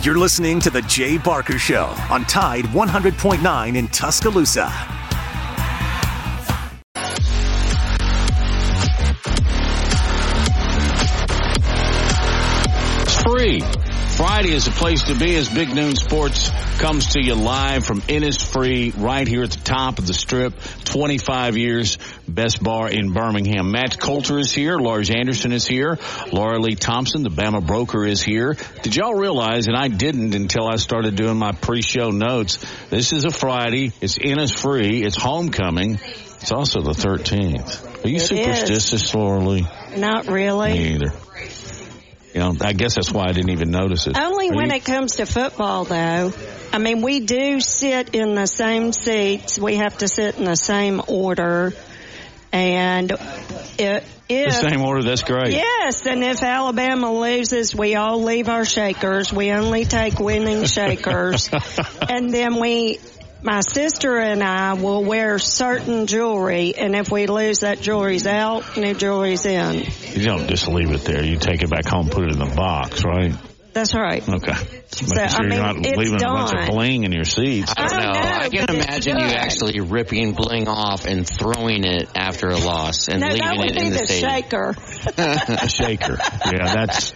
You're listening to The Jay Barker Show on Tide 100.9 in Tuscaloosa. It's free. Friday is a place to be as Big Noon Sports comes to you live from Innisfree right here at the top of the strip. 25 years, best bar in Birmingham. Matt Coulter is here. Lars Anderson is here. Laura Lee Thompson, the Bama broker is here. Did y'all realize, and I didn't until I started doing my pre-show notes, this is a Friday. It's Innisfree. It's homecoming. It's also the 13th. Are you It superstitious, is. Laura Lee? Not really. Me either. You know, I guess that's why I didn't even notice it. Only Are when you- it comes to football, though. I mean, we do sit in the same seats. We have to sit in the same order. And it, the same order. That's great. yes, and if Alabama loses, we all leave our shakers. We only take winning shakers. and then we, my sister and I will wear certain jewelry, and if we lose, that jewelry's out, new jewelry's in. You don't just leave it there. You take it back home, put it in the box, right? That's right. Okay. Just So, sure I mean, you're not it's leaving a bunch of bling in your seats. I don't know. don't I can but it's imagine you actually ripping bling off and throwing it after a loss and No, that leaving would it be in the, the shaker. A shaker. Yeah, that's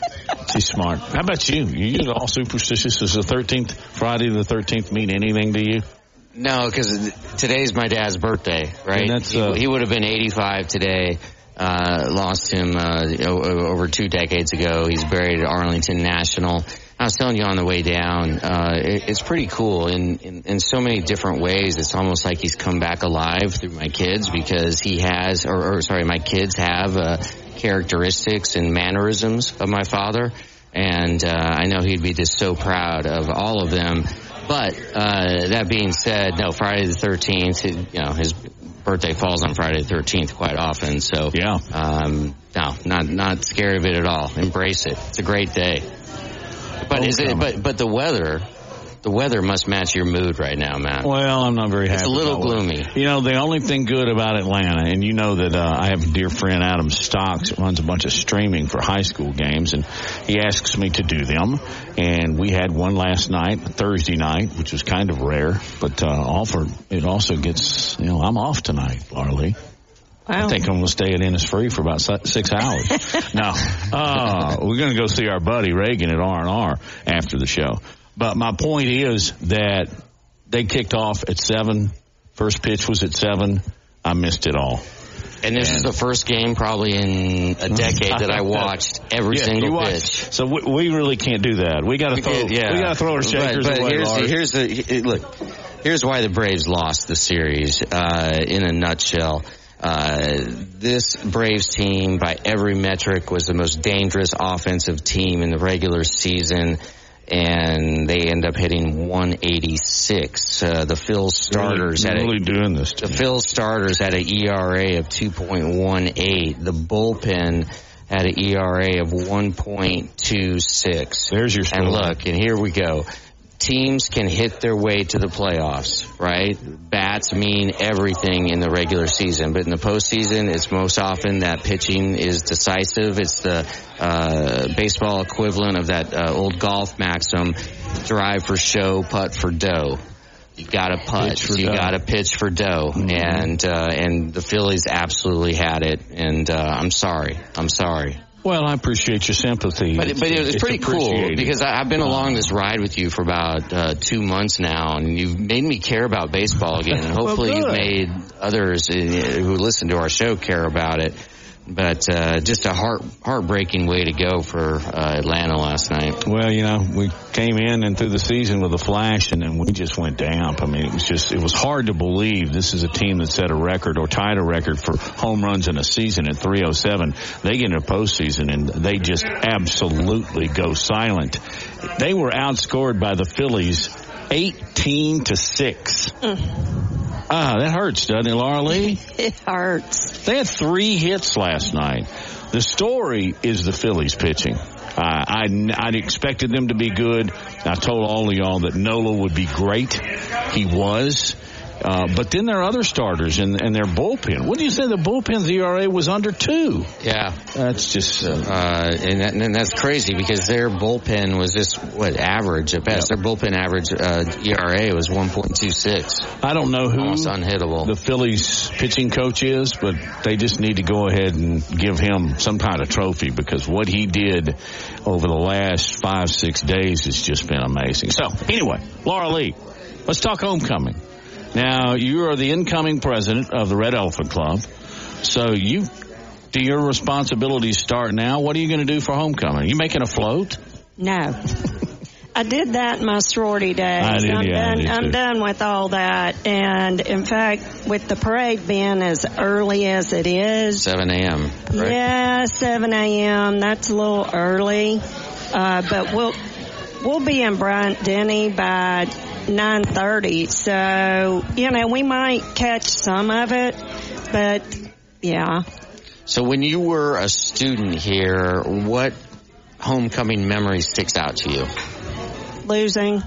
she's smart. How about you? You all superstitious? Does the thirteenth Friday the thirteenth mean anything to you? No, because today's my dad's birthday, right? That's, he, uh, he would have been 85 today. Uh, lost him uh, over two decades ago. He's buried at Arlington National. I was telling you on the way down, uh, it, it's pretty cool in, in in so many different ways. It's almost like he's come back alive through my kids because he has, or, or sorry, my kids have uh, characteristics and mannerisms of my father, and uh, I know he'd be just so proud of all of them. But uh, that being said, no, Friday the thirteenth, you know, his birthday falls on Friday the thirteenth quite often. So Yeah. um, no, not not scared of it at all. Embrace it. It's a great day. But is it? But but the weather, the weather must match your mood right now, Matt. Well, I'm not very happy. It's a little about it. gloomy. You know, the only thing good about Atlanta, and you know that uh, I have a dear friend, Adam Stocks, that runs a bunch of streaming for high school games, and he asks me to do them. And we had one last night, Thursday night, which was kind of rare, but uh, offer it also gets. You know, I'm off tonight, Laura Lee. Wow. I think I'm going to stay at Innisfree for about six hours. no, uh, we're going to go see our buddy Reagan at R and R after the show. But my point is that they kicked off at seven. First pitch was at seven. I missed it all. And this is the first game probably in a decade that I watched every Yeah, single watched- pitch. So we, we really can't do that. We got to throw. Yeah, We got to throw our shakers but, but away. here's the, here's the look. Here's why the Braves lost the series. Uh, in a nutshell, uh, this Braves team, by every metric, was the most dangerous offensive team in the regular season. And they end up hitting 186. Uh, the Phil starters really, had a, really doing this. the me. Phil starters had an ERA of 2.18. The bullpen had an ERA of 1.26. There's your story. And look, and here we go. Teams can hit their way to the playoffs, right? Bats mean everything in the regular season, but in the postseason, it's most often that pitching is decisive. It's the uh, baseball equivalent of that uh, old golf maxim: drive for show, putt for dough. You got to putt. You got to pitch for dough, and uh, and the Phillies absolutely had it. And uh, I'm sorry. I'm sorry. Well, I appreciate your sympathy. But, but it was It's pretty cool because I, I've been along this ride with you for about uh, two months now, and you've made me care about baseball again. And hopefully, you've made others uh, who listen to our show care about it. But uh, just a heart heartbreaking way to go for uh, Atlanta last night. Well, you know, we came in and through the season with a flash, and then we just went down. I mean, it was just, it was hard to believe this is a team that set a record or tied a record for home runs in a season at 307. They get in a postseason and they just absolutely go silent. They were outscored by the Phillies 18 to 6. Ah, that hurts, doesn't it, Laura Lee? It hurts. They had three hits last night. The story is the Phillies pitching. Uh, I, I expected them to be good. I told all of y'all that Nola would be great. He was. Uh, but then there are other starters and, and their bullpen. What do you say the bullpen's ERA was under two? Yeah. That's just. Uh, Uh, and, that, and that's crazy because their bullpen was just what average at best. Their bullpen average uh, ERA was 1.26. I don't know who Almost unhittable. the Phillies pitching coach is, but they just need to go ahead and give him some kind of trophy because what he did over the last five, six days has just been amazing. So anyway, Laura Lee, let's talk homecoming. Now you are the incoming president of the Red Elephant Club. So you, do your responsibilities start now? What are you going to do for homecoming? Are you making a float? No. I did that in my sorority days. I did, am yeah, I done, did I'm done with all that. And in fact, with the parade being as early as it is, 7 a.m. Right? yeah, 7 a.m. That's a little early. Uh, but we'll, we'll be in Bryant Denny by 9.30. So, you know, we might catch some of it, but yeah. So when you were a student here, what homecoming memory sticks out to you? Losing.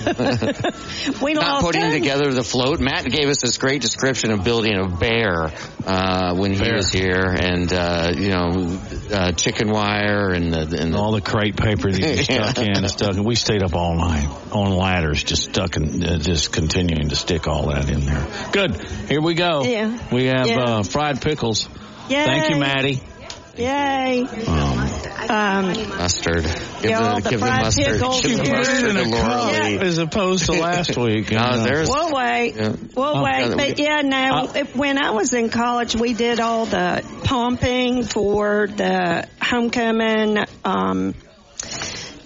we Not putting didn't- together the float. Matt gave us this great description of building a bear uh, when he was here, and uh, you know, uh, chicken wire and the, and the all the crepe paper that you stuck in and stuck and we stayed up all night on ladders just stuck and uh, just continuing to stick all that in there good here we go Yeah. we have Yeah. uh, fried pickles Yay. thank you maddie Yay. um, Um, mustard. Give Yeah, the, the give the mustard. Give the you mustard to in a Laura cup. Lee. as opposed to last week No, uh, there's we'll wait. Yeah. We'll Oh, wait. But we- yeah, now, Uh, when I was in college, we did all the pomping for the homecoming, um,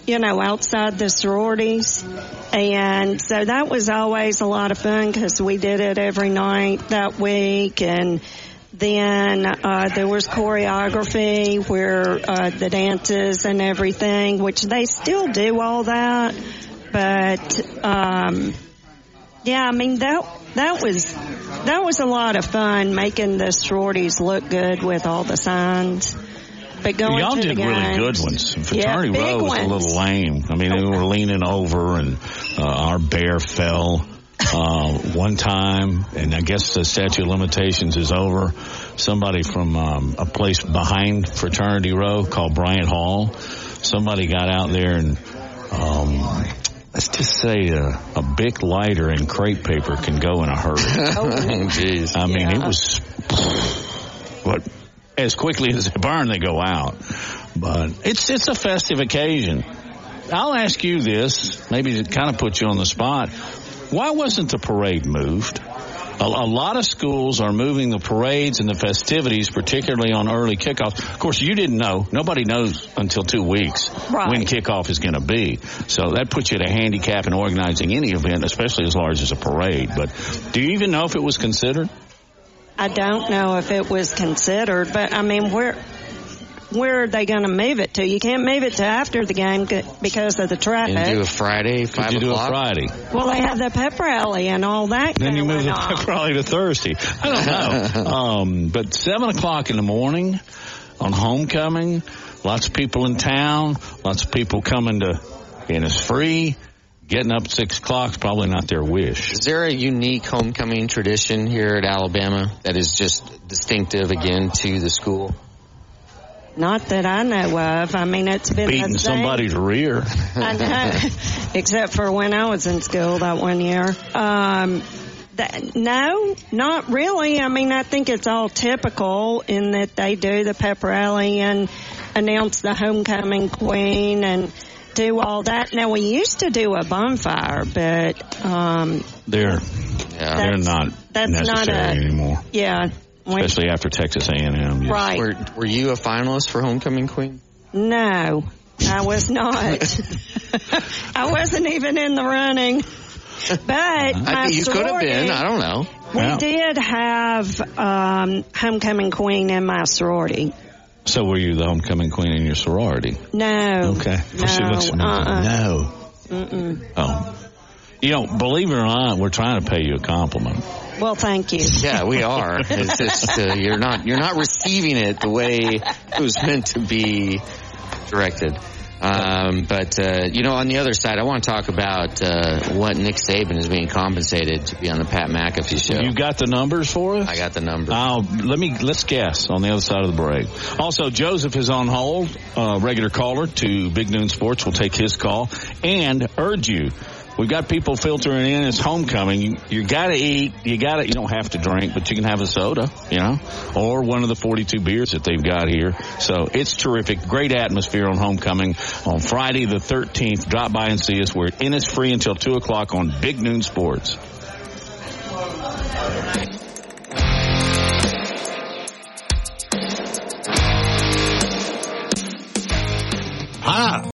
you know, outside the sororities. And so that was always a lot of fun because we did it every night that week. And then uh, there was choreography where uh, the dances and everything, which they still do all that. But um, yeah, I mean that that was that was a lot of fun making the sororities look good with all the signs. But going Y'all did really good ones. Fraternity yeah, row was a little lame. I mean, they were leaning over, and uh, our bear fell uh, one time, and I guess the statute of limitations is over. Somebody from um, a place behind Fraternity Row called Bryant Hall, somebody got out there and. Um, Let's just say a, a big lighter and crepe paper can go in a hurry. Oh, jeez. I mean, it was, but as quickly as they burn, they go out. But it's it's a festive occasion. I'll ask you this, maybe to kind of put you on the spot. Why wasn't the parade moved? A, a lot of schools are moving the parades and the festivities, particularly on early kickoffs. Of course, you didn't know. Nobody knows until two weeks Right. when kickoff is going to be. So that puts you at a handicap in organizing any event, especially as large as a parade. But do you even know if it was considered? I don't know if it was considered, but I mean, where where are they going to move it to? You can't move it to after the game because of the And do a traffic. Friday, Could five you do a o'clock. Friday? Well, they have the pep rally and all that. Then you going move the on. pep rally to Thursday. I don't know. um, but seven o'clock in the morning on homecoming, lots of people in town, lots of people coming to, and it's free. Getting up six o'clock is probably not their wish. Is there a unique homecoming tradition here at Alabama that is just distinctive again to the school? Not that I know of. I mean, it's been Beating the same. somebody's rear. I know, except for when I was in school that one year. Um, that, no, not really. I mean, I think it's all typical in that they do the pep rally and announce the homecoming queen and do all that. Now we used to do a bonfire, but um, They're Yeah. they're not that's not necessary a- anymore, yeah, we, especially after Texas A&M. right. Were, were you a finalist for homecoming queen? No, I was not. I wasn't even in the running. But I my think you could have been. sorority- I don't know. We Wow. did have um, homecoming queen in my sorority. So were you the homecoming queen in your sorority? No. Okay. No. She looks at me. uh-uh. No. Mm-mm. Oh. You know, believe it or not, we're trying to pay you a compliment. Well, thank you. Yeah, we are. It's just uh, you're not you're not receiving it the way it was meant to be directed. Um, but uh, you know, on the other side, I want to talk about uh, what Nick Saban is being compensated to be on the Pat McAfee show. You got the numbers for us? I got the numbers. Uh, let me let's guess on the other side of the break. Also, Joseph is on hold. Uh, regular caller to Big Noon Sports will take his call and urge you We've got people filtering in. It's homecoming. You, you got to eat. You got to. You don't have to drink, but you can have a soda, you know, or one of the 42 beers that they've got here. So it's terrific. Great atmosphere on homecoming on Friday the 13th. Drop by and see us. We're Innisfree until two o'clock on Big Noon Sports. Ah.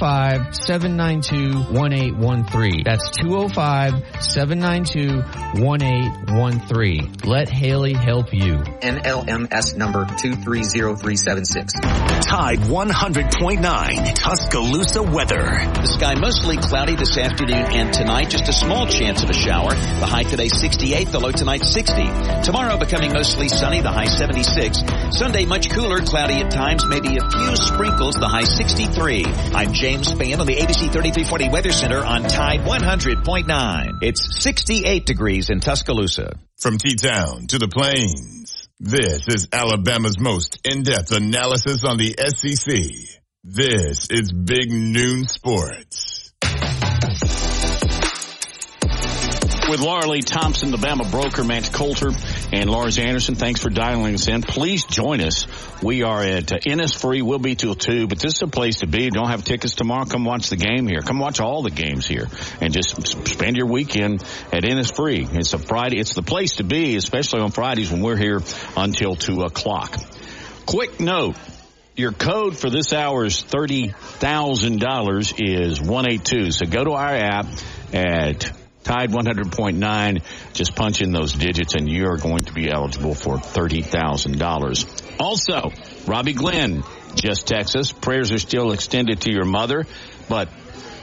205-792-1813. That's 205-792-1813. Let Haley help you. NLMS number 230376. Tide 100.9 Tuscaloosa weather. The sky mostly cloudy this afternoon and tonight. Just a small chance of a shower. The high today 68, the low tonight 60. Tomorrow becoming mostly sunny, the high 76. Sunday much cooler, cloudy at times, maybe a few sprinkles, the high 63. I'm James Spann on the ABC 3340 Weather Center on Tide 100.9. It's 68 degrees in Tuscaloosa. From T-Town to the Plains, this is Alabama's most in-depth analysis on the SEC. This is Big Noon Sports. With Laura Lee Thompson, the Bama broker, Matt Coulter, and Lars Anderson. Thanks for dialing us in. Please join us. We are at uh, Innisfree. We'll be till two, but this is a place to be. Don't have tickets tomorrow. Come watch the game here. Come watch all the games here, and just spend your weekend at Innisfree. It's a Friday. It's the place to be, especially on Fridays when we're here until two o'clock. Quick note. Your code for this hour's $30,000 is 182. So go to our app at Tide 100.9. Just punch in those digits and you are going to be eligible for $30,000. Also, Robbie Glenn just Texas. Prayers are still extended to your mother, but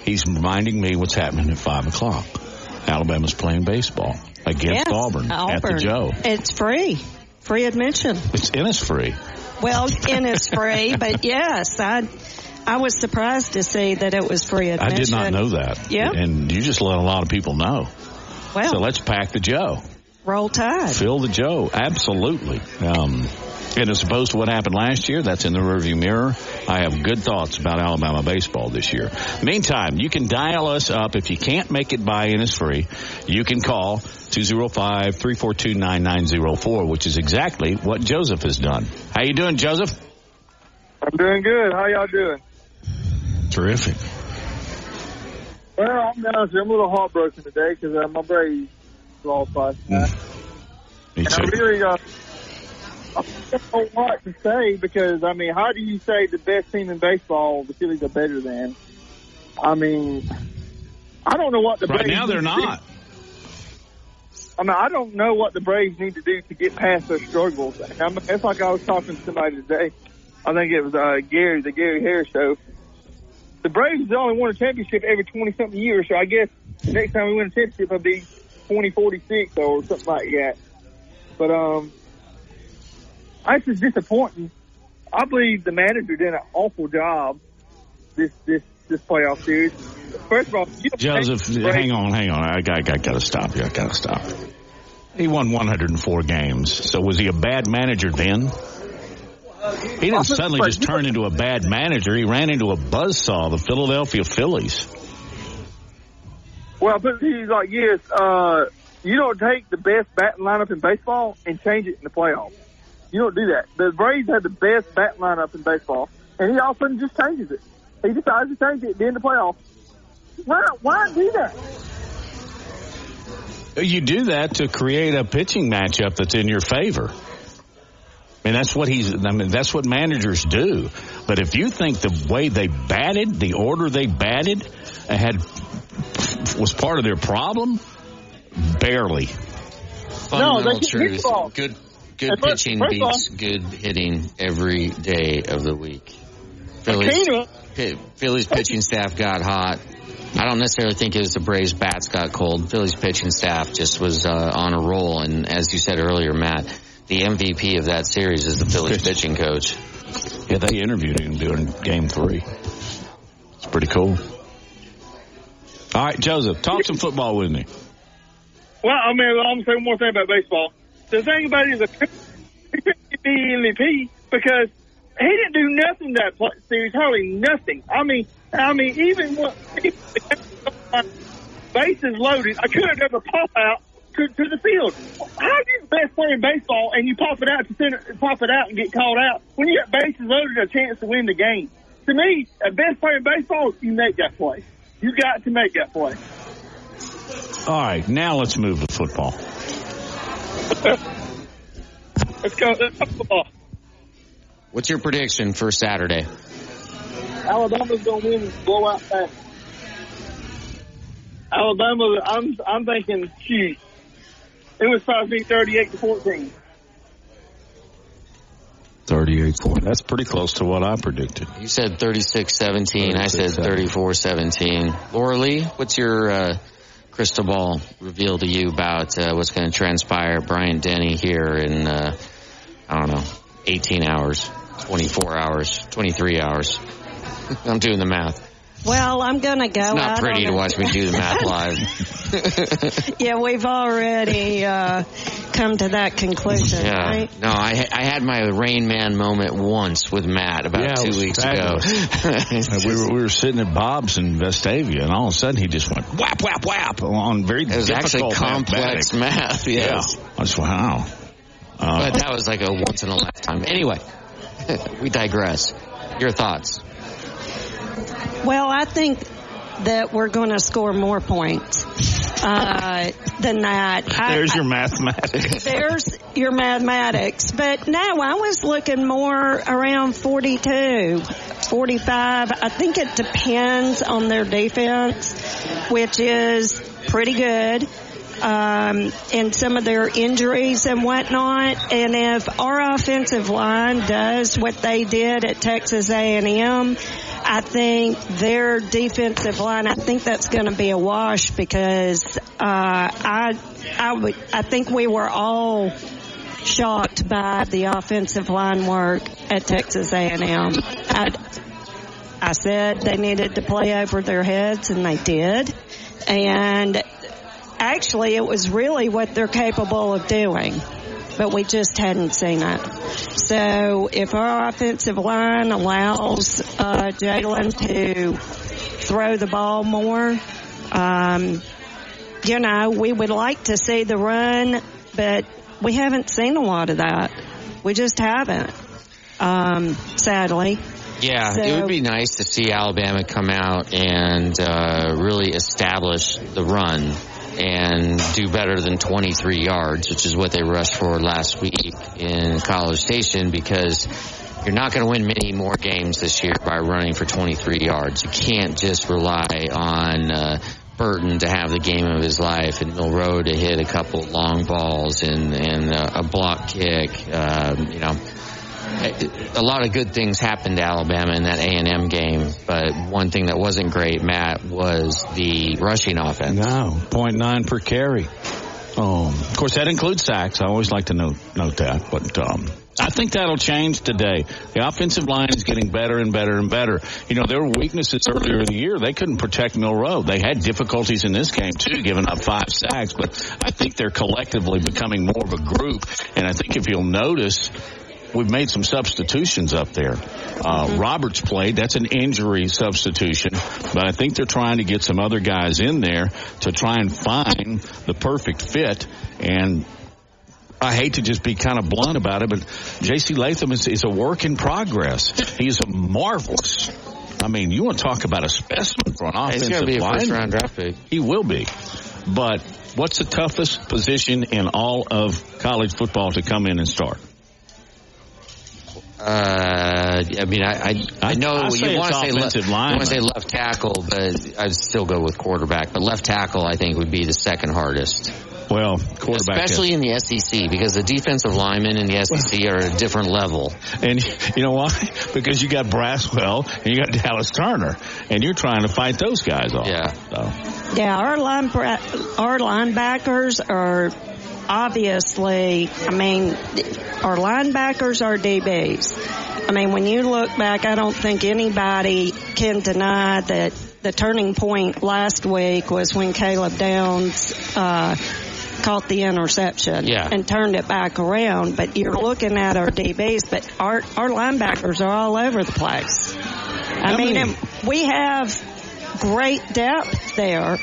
he's reminding me what's happening at 5 o'clock. Alabama's playing baseball against Yes, Auburn, at the Auburn. Joe. It's free. Free admission. It's Innisfree. Well, Innisfree, but yes, I I was surprised to see that it was free admission. I did not know that. Yeah. And you just let a lot of people know. Well, So let's pack the Joe. roll tide. Fill the Joe. Absolutely. Um, and as opposed to what happened last year, that's in the rearview mirror. I have good thoughts about Alabama baseball this year. Meantime, you can dial us up. If you can't make it by Innisfree, you can call 205-342-9904, which is exactly what Joseph has done. How you doing, Joseph? I'm doing good. How y'all doing? Terrific. Well, I'm honest, I'm a little heartbroken today because uh, my Braves lost last night. Me And I too. really, uh, I don't know what to say because, I mean, how do you say the best team in baseball the Phillies are better than? I mean, I don't know what the Right Braves now they're need do. not. I mean, I don't know what the Braves need to do to get past their struggles. I mean, it's like I was talking to somebody today. I think it was uh, Gary, the Gary Harris show. The Braves only won a championship every 20 something years, so I guess the next time we win a championship it'll be 2046 or something like that. But, um, that's just disappointing. I believe the manager did an awful job this, this, this playoff series. First of all, Joseph, hang on, hang on. I got, I got to stop you. I got to stop. He won 104 games. So was he a bad manager then? He didn't suddenly just turn into a bad manager. He ran into a buzzsaw, the Philadelphia Phillies. Well, but he's like, yes, uh, you don't take the best batting lineup in baseball and change it in the playoffs. You don't do that. The Braves had the best batting lineup in baseball, and he all of a sudden just changes it. He decides to change it at the end of the playoffs. Why, why do that? You do that to create a pitching matchup that's in your favor. Mean, that's what he's, I mean, that's what managers do. But if you think the way they batted, the order they batted, had, was part of their problem, barely. Fundamental they get truth. hit. Good, good first- pitching first beats good hitting every day of the week. Phillies, Akina, Pi- Phillies pitching staff got hot. I don't necessarily think it was the Braves bats got cold. Phillies pitching staff just was uh, on a roll, and as you said earlier, Matt, the MVP of that series is the Phillies pitching coach. Yeah, they interviewed him during game three. It's pretty cool. All right, Joseph, talk some football with me. well, I mean, I'm gonna say one more thing about baseball. The thing about it is, a he could be MVP because he didn't do nothing that pl- series, hardly nothing. I mean, I mean, even when bases loaded, I couldn't ever pop out to, to the field. How are you the best player in baseball and you pop it out to center, pop it out and get called out when you got bases loaded, a chance to win the game? To me, a best player in baseball, you make that play. You got to make that play. All right, now let's move to football. Let's go. Let's football. What's your prediction for Saturday? Alabama's going to win and blow out fast. Alabama, I'm I'm thinking, shoot, it was probably 38 to 14. 38 4. That's pretty close to what I predicted. You said 36-17. I said 34-17. Laura Lee, what's your uh, crystal ball reveal to you about uh, what's going to transpire Bryant Denny here in, uh, I don't know, 18 hours, 24 hours, 23 hours? I'm doing the math. Well, I'm going to go It's not out pretty on to a- watch me do the math live. yeah, we've already uh, come to that conclusion, Yeah. right? No, I I had my Rain Man moment once with Matt about Yeah, two weeks fabulous. ago. We were we were sitting at Bob's in Vestavia, and all of a sudden he just went whap whap whap on very It was actually complex mathematics. math. Yes. Yeah, I just wow. Uh, But that was like a once in a lifetime. Anyway, we digress. Your thoughts? Well, I think that we're going to score more points uh, than that. There's I- your mathematics. There's your mathematics. But no, I was looking more around 42, 45. I think it depends on their defense, which is pretty good. Um, and some of their injuries and whatnot. And if our offensive line does what they did at Texas A&M, I think their defensive line, I think that's going to be a wash because, uh, I, I would, I think we were all shocked by the offensive line work at Texas A&M. I, I said they needed to play over their heads and they did. And actually it was really what they're capable of doing. But we just hadn't seen it. So if our offensive line allows uh, Jalen to throw the ball more, um, you know, we would like to see the run, but we haven't seen a lot of that. We just haven't, um, sadly. Yeah, So- it would be nice to see Alabama come out and uh, really establish the run and do better than 23 yards, which is what they rushed for last week in College Station because you're not going to win many more games this year by running for 23 yards. You can't just rely on uh, Burton to have the game of his life and Milrow to hit a couple long balls and, and uh, a block kick. Um, you know, a lot of good things happened to Alabama in that A&M game, but one thing that wasn't great, Matt, was the rushing offense. No, 0.9 per carry. Um, of course, that includes sacks. I always like to note, note that, but um, I think that'll change today. The offensive line is getting better and better and better. You know, there were weaknesses earlier in the year. They couldn't protect Milrow. They had difficulties in this game too, giving up five sacks. But I think they're collectively becoming more of a group. And I think if you'll notice, we've made some substitutions up there. Uh, Roberts played. That's an injury substitution, but I think they're trying to get some other guys in there to try and find the perfect fit. And I hate to just be kind of blunt about it, but J.C. Latham is, is a work in progress. He's a marvelous. I mean, you want to talk about a specimen for an He's offensive going to be a lineman. first round draft pick. He will be. But what's the toughest position in all of college football to come in and start? Uh, I mean, I I, I know I say you want to say left, offensive you want to say left tackle, but I'd still go with quarterback. But left tackle, I think, would be the second hardest, Well, quarterback. especially in the SEC, because the defensive linemen in the SEC are a different level. And you know why? Because you got Braswell and you got Dallas Turner, and you're trying to fight those guys off. Yeah. So, Yeah, our line our linebackers are obviously. I mean, our linebackers are DBs. I mean, when you look back, I don't think anybody can deny that the turning point last week was when Caleb Downs. Uh, caught the interception Yeah. and turned it back around. But you're looking at our DBs, but our our linebackers are all over the place. I, I mean, mean- we have great depth there.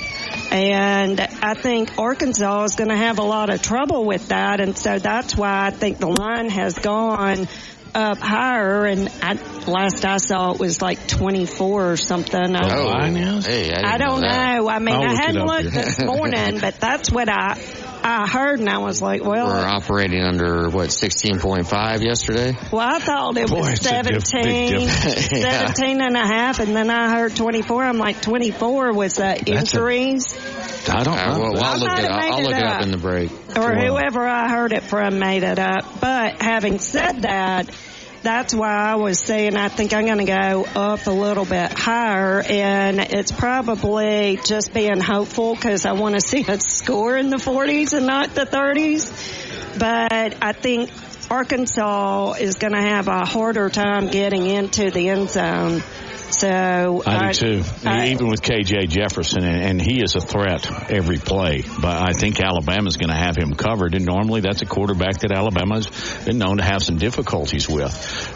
And I think Arkansas is going to have a lot of trouble with that. And so that's why I think the line has gone up higher. And I, last I saw it was like 24 or something. I, Oh, line is? hey, I, I don't that. know. I mean, I'll I look hadn't looked here. this morning, but that's what I, I heard and I was like, well, We're operating under what 16.5 yesterday. well, I thought it Boy, was it's a diff- 17. Yeah. 17 and a half, and then I heard 24. I'm like, 24 was uh, a- injuries, I don't Uh, know. well, I I'll look it. Up. I'll look it up up. in the break. or whoever I heard it from made it up. But having said that, that's why I was saying I think I'm going to go up a little bit higher, and it's probably just being hopeful because I want to see a score in the 40s and not the 30s. But I think Arkansas is going to have a harder time getting into the end zone. So I do too. I- Even with KJ Jefferson, and, and he is a threat every play. But I think Alabama's going to have him covered. And normally, that's a quarterback that Alabama's been known to have some difficulties with.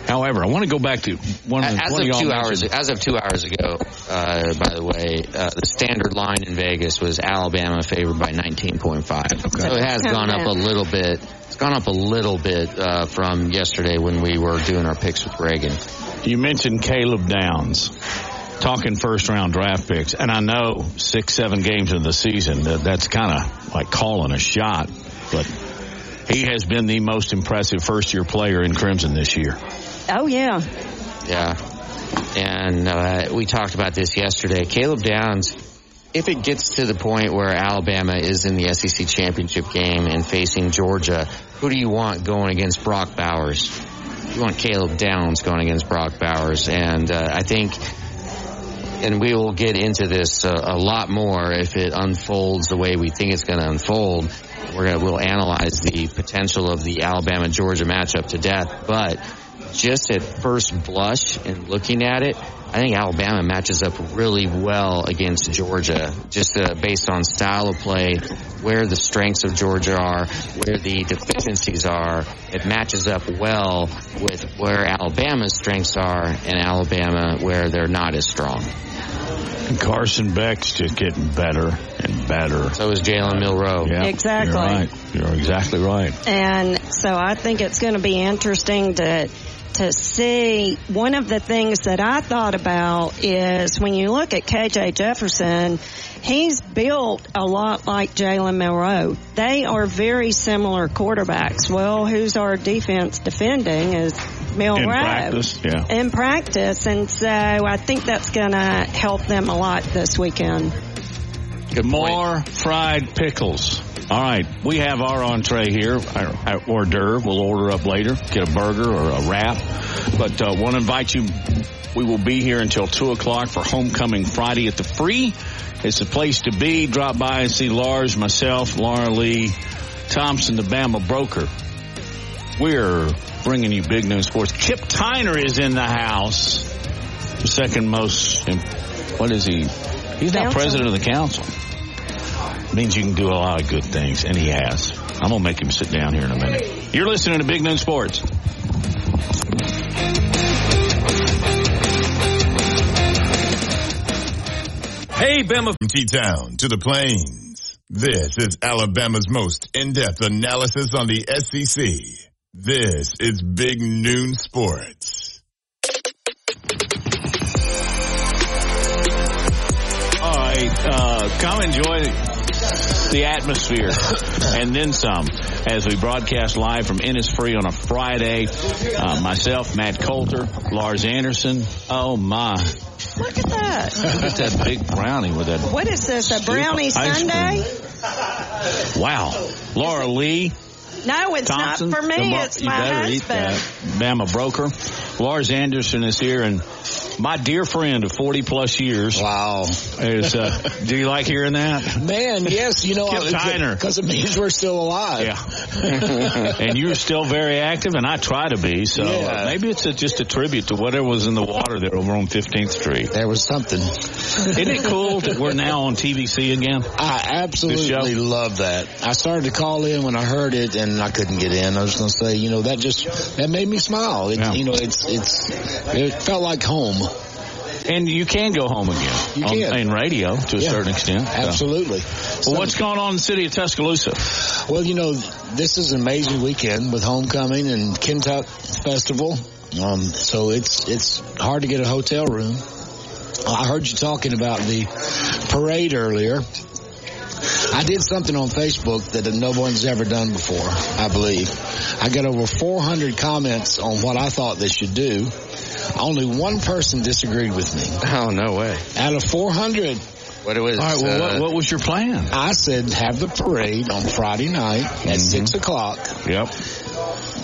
However, I want to go back to one of the As one of y'all two mentioned- hours, as of two hours ago, uh, by the way, uh, the standard line in Vegas was Alabama favored by 19.5. So it has gone up a little bit. It's gone up a little bit uh, from yesterday when we were doing our picks with Reagan. You mentioned Caleb Downs. Talking first round draft picks, and I know six, seven games into the season, that, that's kind of like calling a shot, but he has been the most impressive first year player in Crimson this year. oh yeah, Yeah. And uh, we talked about this yesterday. Caleb Downs, if it gets to the point where Alabama is in the SEC championship game and facing Georgia, who do you want going against Brock Bowers? You want Caleb Downs going against Brock Bowers. And uh, I think, and we will get into this uh, a lot more if it unfolds the way we think it's going to unfold. We're going to, we'll analyze the potential of the Alabama Georgia matchup to death. But just at first blush and looking at it, I think Alabama matches up really well against Georgia, just uh, based on style of play, where the strengths of Georgia are, where the deficiencies are. It matches up well with where Alabama's strengths are and Alabama where they're not as strong. And Carson Beck's just getting better and better. So is Jalen Milrow. Yeah, Exactly. You're right. You're exactly right. And so I think it's going to be interesting to to see one of the things that I thought about is when you look at KJ Jefferson, he's built a lot like Jalen Milrow. They are very similar quarterbacks. Well, who's our defense defending is In practice, yeah. In practice, and so I think that's going to help them a lot this weekend. Good. More fried pickles. All right, we have our entree here, our, our hors d'oeuvre. We'll order up later, get a burger or a wrap. But uh, want to invite you. We will be here until two o'clock for Homecoming Friday at the Free. It's a place to be. Drop by and see Lars, myself, Laura Lee, Thompson, the Bama broker. We're bringing you Big Noon Sports. Kip Tyner is in the house. The second most. What is he? He's not Council. president of the council means you can do a lot of good things, and he has. I'm gonna make him sit down here in a minute. You're listening to Big Noon Sports. Hey, Bama. From T-Town to the Plains. This is Alabama's most in-depth analysis on the SEC. This is Big Noon Sports. All right, uh, come enjoy the atmosphere, and then some as we broadcast live from Innisfree on a Friday. Uh, myself, Matt Coulter, Lars Anderson. Oh my. Look at that. Look at that big brownie with that. What is this, a brownie ice sundae? Wow. Laura Lee. No, it's Thompson. not for me. It's you my better eat husband. that. Bama Broker. Lars Anderson is here and my dear friend of 40 plus years. Wow. Is, uh, do you like hearing that? Man, yes, you know, Tyner. because it means we're still alive. Yeah. and you're still very active, and I try to be. So uh, Yeah. maybe it's a, just a tribute to whatever was in the water there over on 15th Street. There was something. Isn't it cool that we're now on TVC again? I absolutely love that. I started to call in when I heard it, and I couldn't get in. I was going to say, you know, that just that made me smile. It, Yeah. You know, it's it's it felt like home. And you can go home again You on, can. in radio to a Yeah, certain extent. So. Absolutely. Well, what's going on in the city of Tuscaloosa? Well, you know, this is an amazing weekend with homecoming and Kentuck Festival. Um, so it's it's hard to get a hotel room. I heard you talking about the parade earlier. I did something on Facebook that no one's ever done before, I believe. I got over 400 comments on what I thought they should do. Only one person disagreed with me. Oh, no way. Out of 400, What it was. All right. Well, uh, what, what was your plan? I said have the parade on Friday night at 6 o'clock. Yep.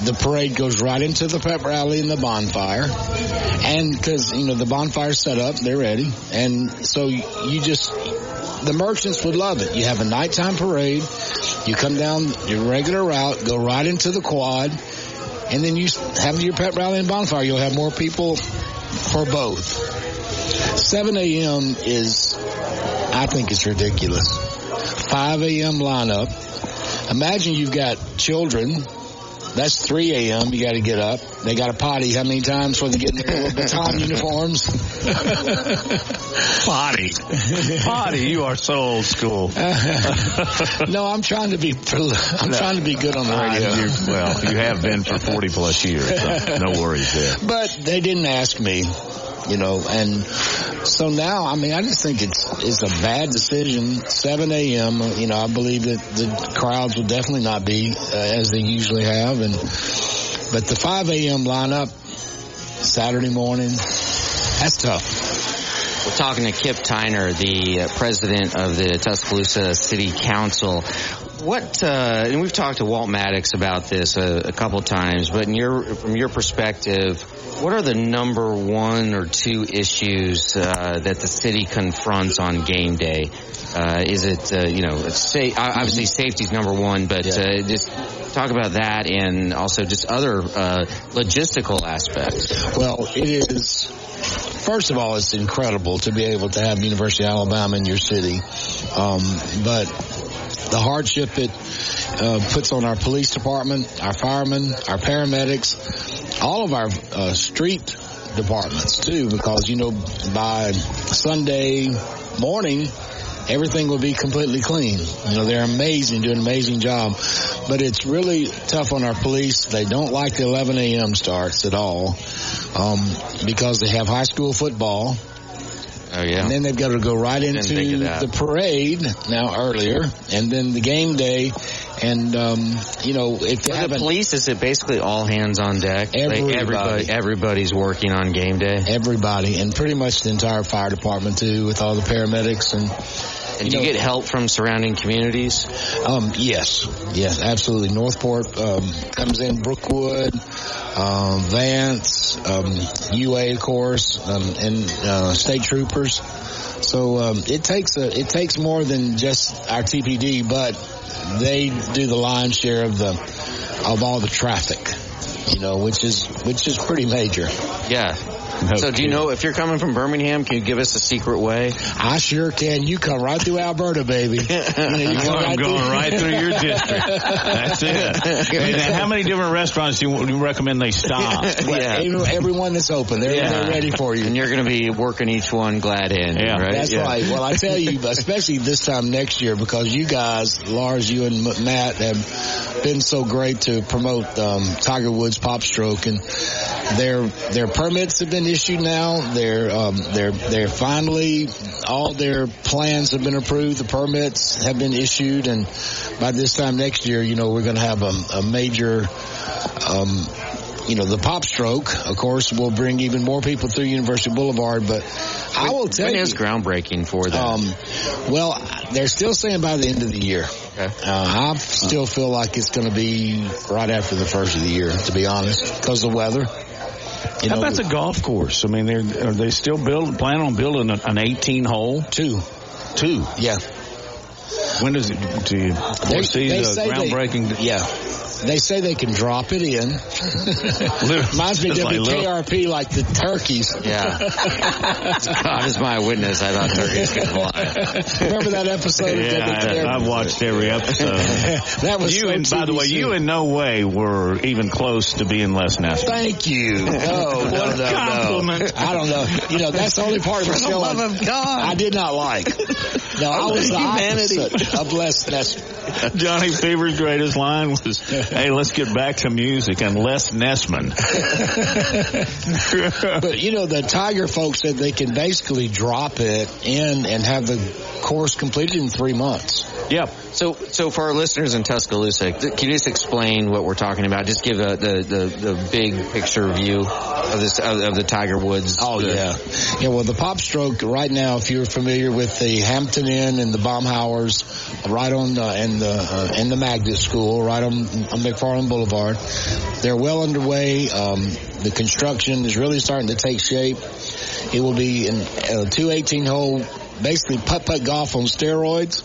the parade goes right into the pep rally and the bonfire. And because, you know, the bonfire's set up, they're ready. And so you just, the merchants would love it. You have a nighttime parade. You come down your regular route, go right into the quad, and then you have your pep rally and bonfire. You'll have more people for both. 7 a.m. is, I think it's ridiculous. 5 a.m. lineup. Imagine you've got children that's 3 a.m. You got to get up. They got to potty how many times before they get in their little baton uniforms? Potty. Potty. You are so old school. no, I'm trying to be. I'm trying to be good on the radio. Uh, you- well, you have been for 40 plus years. So no worries there. But they didn't ask me, you know, and so now, I mean, I just think it's it's a bad decision. 7 a.m. You know, I believe that the crowds will definitely not be uh, as they usually have, and but the 5 a.m. lineup Saturday morning, that's tough. We're talking to Kip Tyner, the uh, president of the Tuscaloosa City Council. What, uh, and we've talked to Walt Maddox about this a, a couple times, but in your, from your perspective, what are the number one or two issues uh, that the city confronts on game day? Uh, is it, uh, you know, sa- obviously safety's number one, but uh, just talk about that and also just other uh, logistical aspects. Well, it is. First of all, it's incredible to be able to have University of Alabama in your city, um, but the hardship it uh, puts on our police department, our firemen, our paramedics, all of our uh, street departments too, because you know by Sunday morning everything will be completely clean. You know, they're amazing, do an amazing job. But it's really tough on our police. They don't like the 11 a.m. starts at all um, because they have high school football. Oh yeah. And then they've got to go right into the parade now earlier, and then the game day. And um, you know, if they have the police, is it basically all hands on deck? Like Everybody. everybody, everybody's working on game day. everybody, and pretty much the entire fire department too, with all the paramedics and And do you get help from surrounding communities? Um, yes, yes, absolutely. Northport um, comes in, Brookwood, um, Vance, um, UA, of course, um, and uh, state troopers. So um, it takes a, it takes more than just our TPD, but they do the lion's share of the of all the traffic, you know, which is which is pretty major. Yeah. so do you know if you're coming from Birmingham? Can you give us a secret way? I sure can. You come right through Alberta, baby. You know, you come I'm going through- right through your district. That's it. And then how many different restaurants do you, recommend they stop? Well, every- Everyone that's open, they're, Yeah. they're ready for you. And you're going to be working each one glad in, Yeah. right? That's Yeah. right. Well, I tell you, especially this time next year, because you guys, Lars, you and M- Matt, have been so great to promote um, Tiger Woods Pop Stroke, and their their permits have been issued now. They're um, they're they're finally all their plans have been approved. The permits have been issued, and by this time next year, you know, we're going to have a, a major. Um, you know, the PopStroke, of course, will bring even more people through University Boulevard. But I will tell when you, is groundbreaking for them? um, well, they're still saying by the end of the year. Okay. Uh, I still feel like it's going to be right after the first of the year, to be honest, because of the weather. You How know, about the golf course? I mean, they're are they still build plan on building an 18 hole? two? Two. Yeah. When does it do you foresee the say they- yeah. They say they can drop it in. Reminds me of It's like like the turkeys. Yeah. God is my witness. I thought turkeys could fly. Remember that episode of yeah, WKRP? I, I've watched every episode. that was you, so and by the way, you in no way were even close to being less nasty. Thank you. No, no, What a compliment. no. I don't know. You know, that's the only part of the show love I, of God. I did not like. No, I was the Humanity. Opposite of less Ness. Johnny Fever's greatest line was, "Hey, let's get back to music and Les Nessman." But you know, the Tiger folks said they can basically drop it in and have the course completed in three months. Yep. So, so for our listeners in Tuscaloosa, can you just explain what we're talking about? Just give a, the, the the big picture view of this of, of the Tiger Woods. Oh the- yeah, yeah. Well, the PopStroke right now, if you're familiar with the Hampton Inn and the Right on the and the uh, and the Magnet School, right on, on McFarland Boulevard, they're well underway. Um, the construction is really starting to take shape. It will be in a two 18 hole. Basically, putt putt golf on steroids.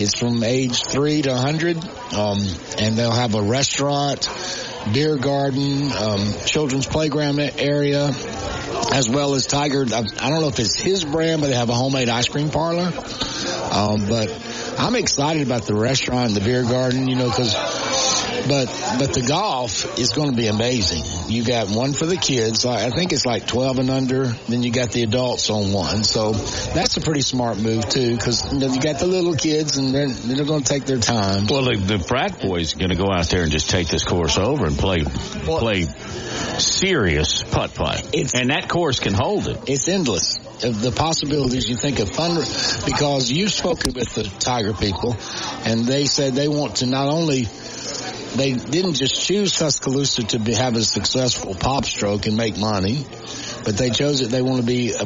It's from age three to 100, um, and they'll have a restaurant, beer garden, um, children's playground area, as well as Tiger. I, I don't know if it's his brand, but they have a homemade ice cream parlor. Um, but I'm excited about the restaurant the beer garden, you know, because but but the golf is going to be amazing. You got one for the kids. I think it's like 12 and under. Then you got the adults on one. So that's a pretty smart move too, because you, know, you got the little kids and they're they're going to take their time. Well, the, the frat boys are going to go out there and just take this course over and play play serious putt putt, and that course can hold it. It's endless. Of the possibilities you think of fun because you've spoken with the Tiger people and they said they want to not only they didn't just choose Tuscaloosa to be, have a successful PopStroke and make money, but they chose it. They want to be a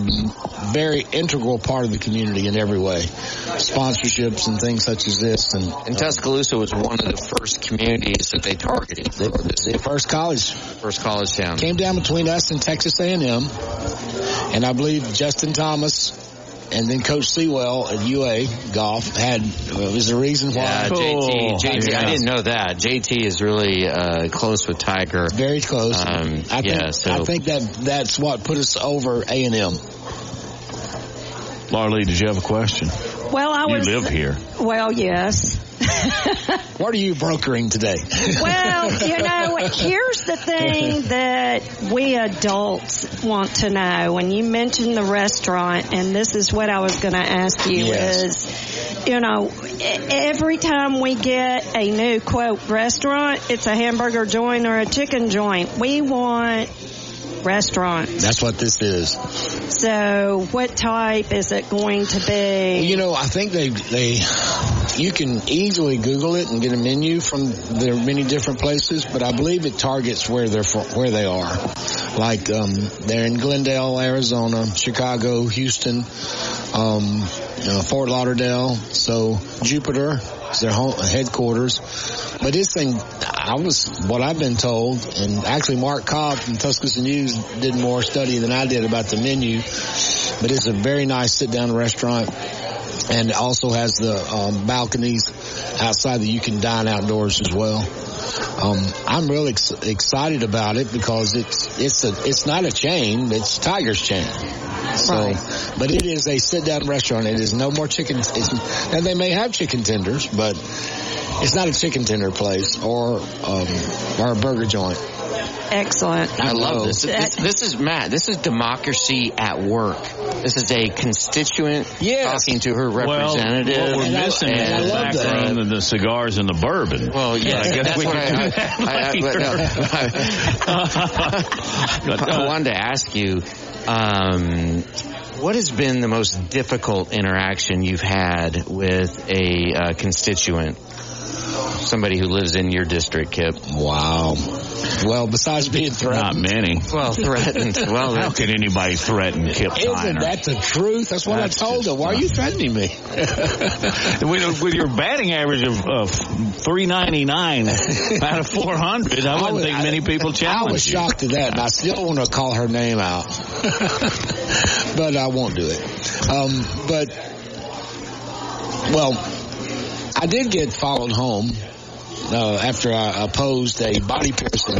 very integral part of the community in every way, sponsorships and things such as this. And, And Tuscaloosa was one of the first communities that they targeted. They the first college, first college town. came down between us and Texas A&M, and I believe Justin Thomas and then Coach Seawell at UA Golf had was the reason why. Yeah, JT. JT. I didn't know that. JT is really uh, close with Tiger. Very close. Um, I think, yeah. So I think that that's what put us over A and M. Laura Lee, did you have a question? Well, I You was. live here. Well, yes. What are you brokering today? Well, you know, here's the thing that we adults want to know. When you mentioned the restaurant, and this is what I was going to ask you Yes. is, you know, e- every time we get a new quote restaurant, it's a hamburger joint or a chicken joint. We want restaurant. That's what this is. So, what type is it going to be? You know, I think they they you can easily Google it and get a menu from their many different places, but I believe it targets where they're from, where they are. Like um, they're in Glendale, Arizona, Chicago, Houston, um, Fort Lauderdale. So Jupiter is their home, headquarters. But this thing, I was what I've been told, and actually Mark Cobb from Tuscaloosa News did more study than I did about the menu. But it's a very nice sit-down restaurant and it also has the um, balconies outside that you can dine outdoors as well. Um, I'm really ex- excited about it because it's it's a it's not a chain, it's Tiger's chain. So, but it is a sit down restaurant. It is no more chicken. And they may have chicken tenders, but it's not a chicken tender place or um, or a burger joint. excellent. I love this. this. This is Matt. This is democracy at work. This is a constituent Yes. talking to her representative. Well, what we're missing and I is the love that. background and the cigars and the bourbon. Well, yeah, I guess that's we what can I, do that I, I, later. but no, I wanted to ask you, um, what has been the most difficult interaction you've had with a uh, constituent? Somebody who lives in your district, Kip. Wow. Well, besides being threatened, Not many. Well, threatened. Well, How can anybody threaten Kip isn't Tyner? that the truth? That's what That's I told her. Why are you threatening me? with, with your batting average of uh, 399 out of 400, I wouldn't was- think many people challenge. I challenge was you. shocked at that, and I still want to call her name out, but I won't do it. Um, but well, I did get followed home uh, after I opposed a body piercing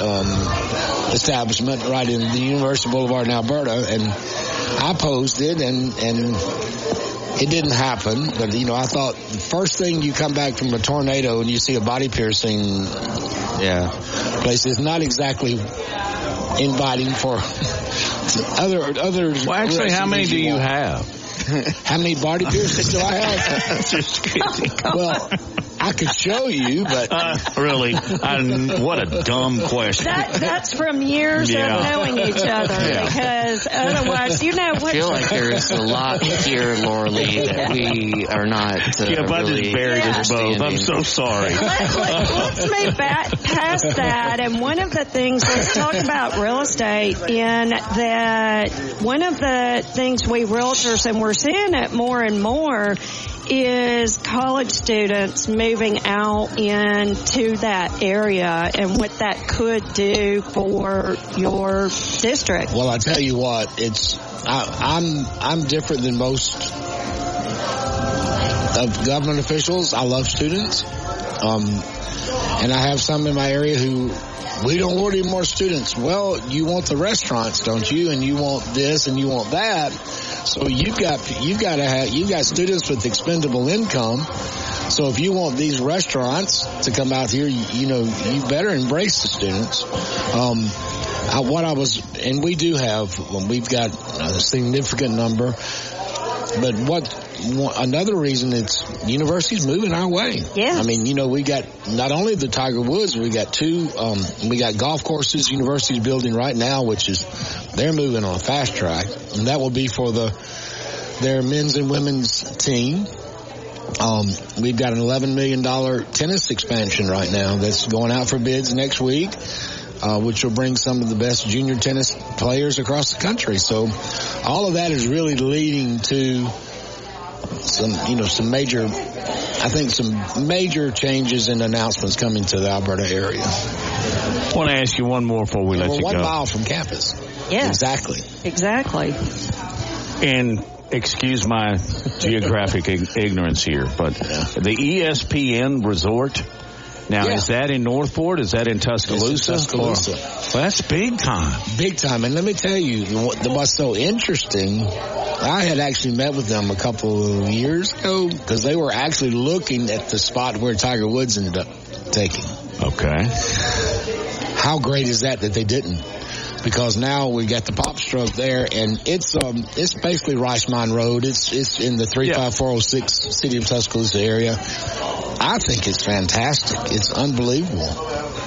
um, establishment right in the University Boulevard in Alberta, and I opposed it, and and it didn't happen. But you know, I thought the first thing you come back from a tornado and you see a body piercing yeah. place is not exactly inviting for other other. Well, actually, how many do you have? How many body piercings do I have? Well, I could show you, but Uh, really, I, what a dumb question. That, that's from years Yeah. of knowing each other Yeah. because otherwise, you know What I feel like there's a lot here, Laura Lee, that we are not uh, yeah, but I really just buried us both. I'm so sorry. Let, let, let's move back past that. And one of the things, let's talk about real estate in that one of the things we realtors, and we're seeing it more and more, is college students moving out into that area and what that could do for your district. well, I tell you what, it's I, I'm I'm different than most of government officials. I love students, um, and I have some in my area who we don't want any more students. Well, you want the restaurants, don't you? And you want this and you want that. So you've got you've got to have you've got students with expendable income. So if you want these restaurants to come out here, you, you know you better embrace the students. Um, I, what I was, and we do have, we've got a significant number. But what another reason it's universities moving our way. Yeah. I mean, you know, we got not only the Tiger Woods, we got two, um, we got golf courses universities building right now, which is they're moving on a fast track, and that will be for the their men's and women's team. Um, we've got an $11 million tennis expansion right now that's going out for bids next week, uh, which will bring some of the best junior tennis players across the country. So all of that is really leading to some, you know, some major, I think some major changes and announcements coming to the Alberta area. I want to ask you one more before we let We're you one go. mile from campus. Yeah. Exactly. Exactly. And excuse my geographic ignorance here, but the ESPN Resort. Now, Yeah. is that in Northport? Is that in Tuscaloosa? In Tuscaloosa. Or- well, that's big time. Big time. And let me tell you, what, what's so interesting, I had actually met with them a couple of years ago because they were actually looking at the spot where Tiger Woods ended up taking. Okay. How great is that that they didn't? Because now we got the PopStroke there, and it's um it's basically Rice Mine Road. It's it's in the three five four zero six city of Tuscaloosa area. I think it's fantastic. It's unbelievable.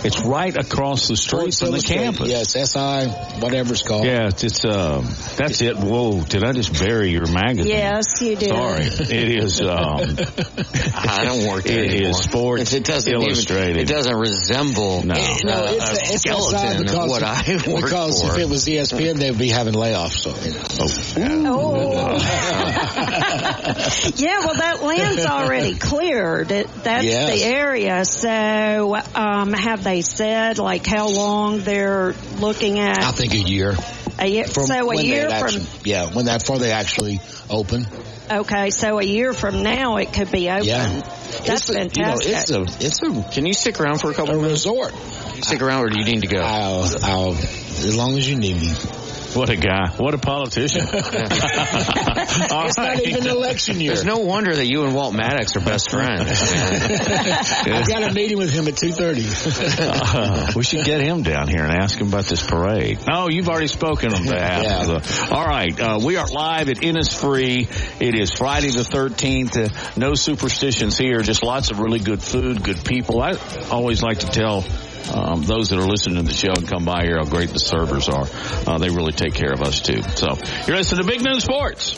It's right across the street from the campus. Yes, SI, whatever it's called. Yeah, it's, it's um, that's it. Whoa, did I just bury your magazine? Yes, you did. Sorry, it is. Um, I don't work there It anymore. is Sports It doesn't Illustrated. Even, it doesn't resemble No. uh, No, it's, a it's skeleton SI of because, what I work because for. if it was ESPN, they'd be having layoffs. So, you know. Oh. yeah, well, that land's already cleared. It, that's Yes. the area. So, um, have they said like how long they're looking at? I think a year. A year, From so a when year from actually, yeah, when that before they actually open. okay, so a year from now it could be open. Yeah. That's it's a, you know, fantastic. it's a it's a, Can you stick around for a couple a minutes? resort. Can you stick around, or do you need to go? I'll, I'll, as long as you need me. What a guy. What a politician. it's not even election year. There's no wonder that you and Walt Maddox are best friends. I've got a meeting with him at 2.30. uh, we should get him down here and ask him about this parade. Oh, you've already spoken on behalf Yeah. of the... All right. Uh, we are live at Innisfree. It is Friday the 13th. Uh, no superstitions here. Just lots of really good food, good people. I always like to tell um, those that are listening to the show and come by here how great the servers are. Uh, they really take care of us too. So you're listening to Big Noon Sports.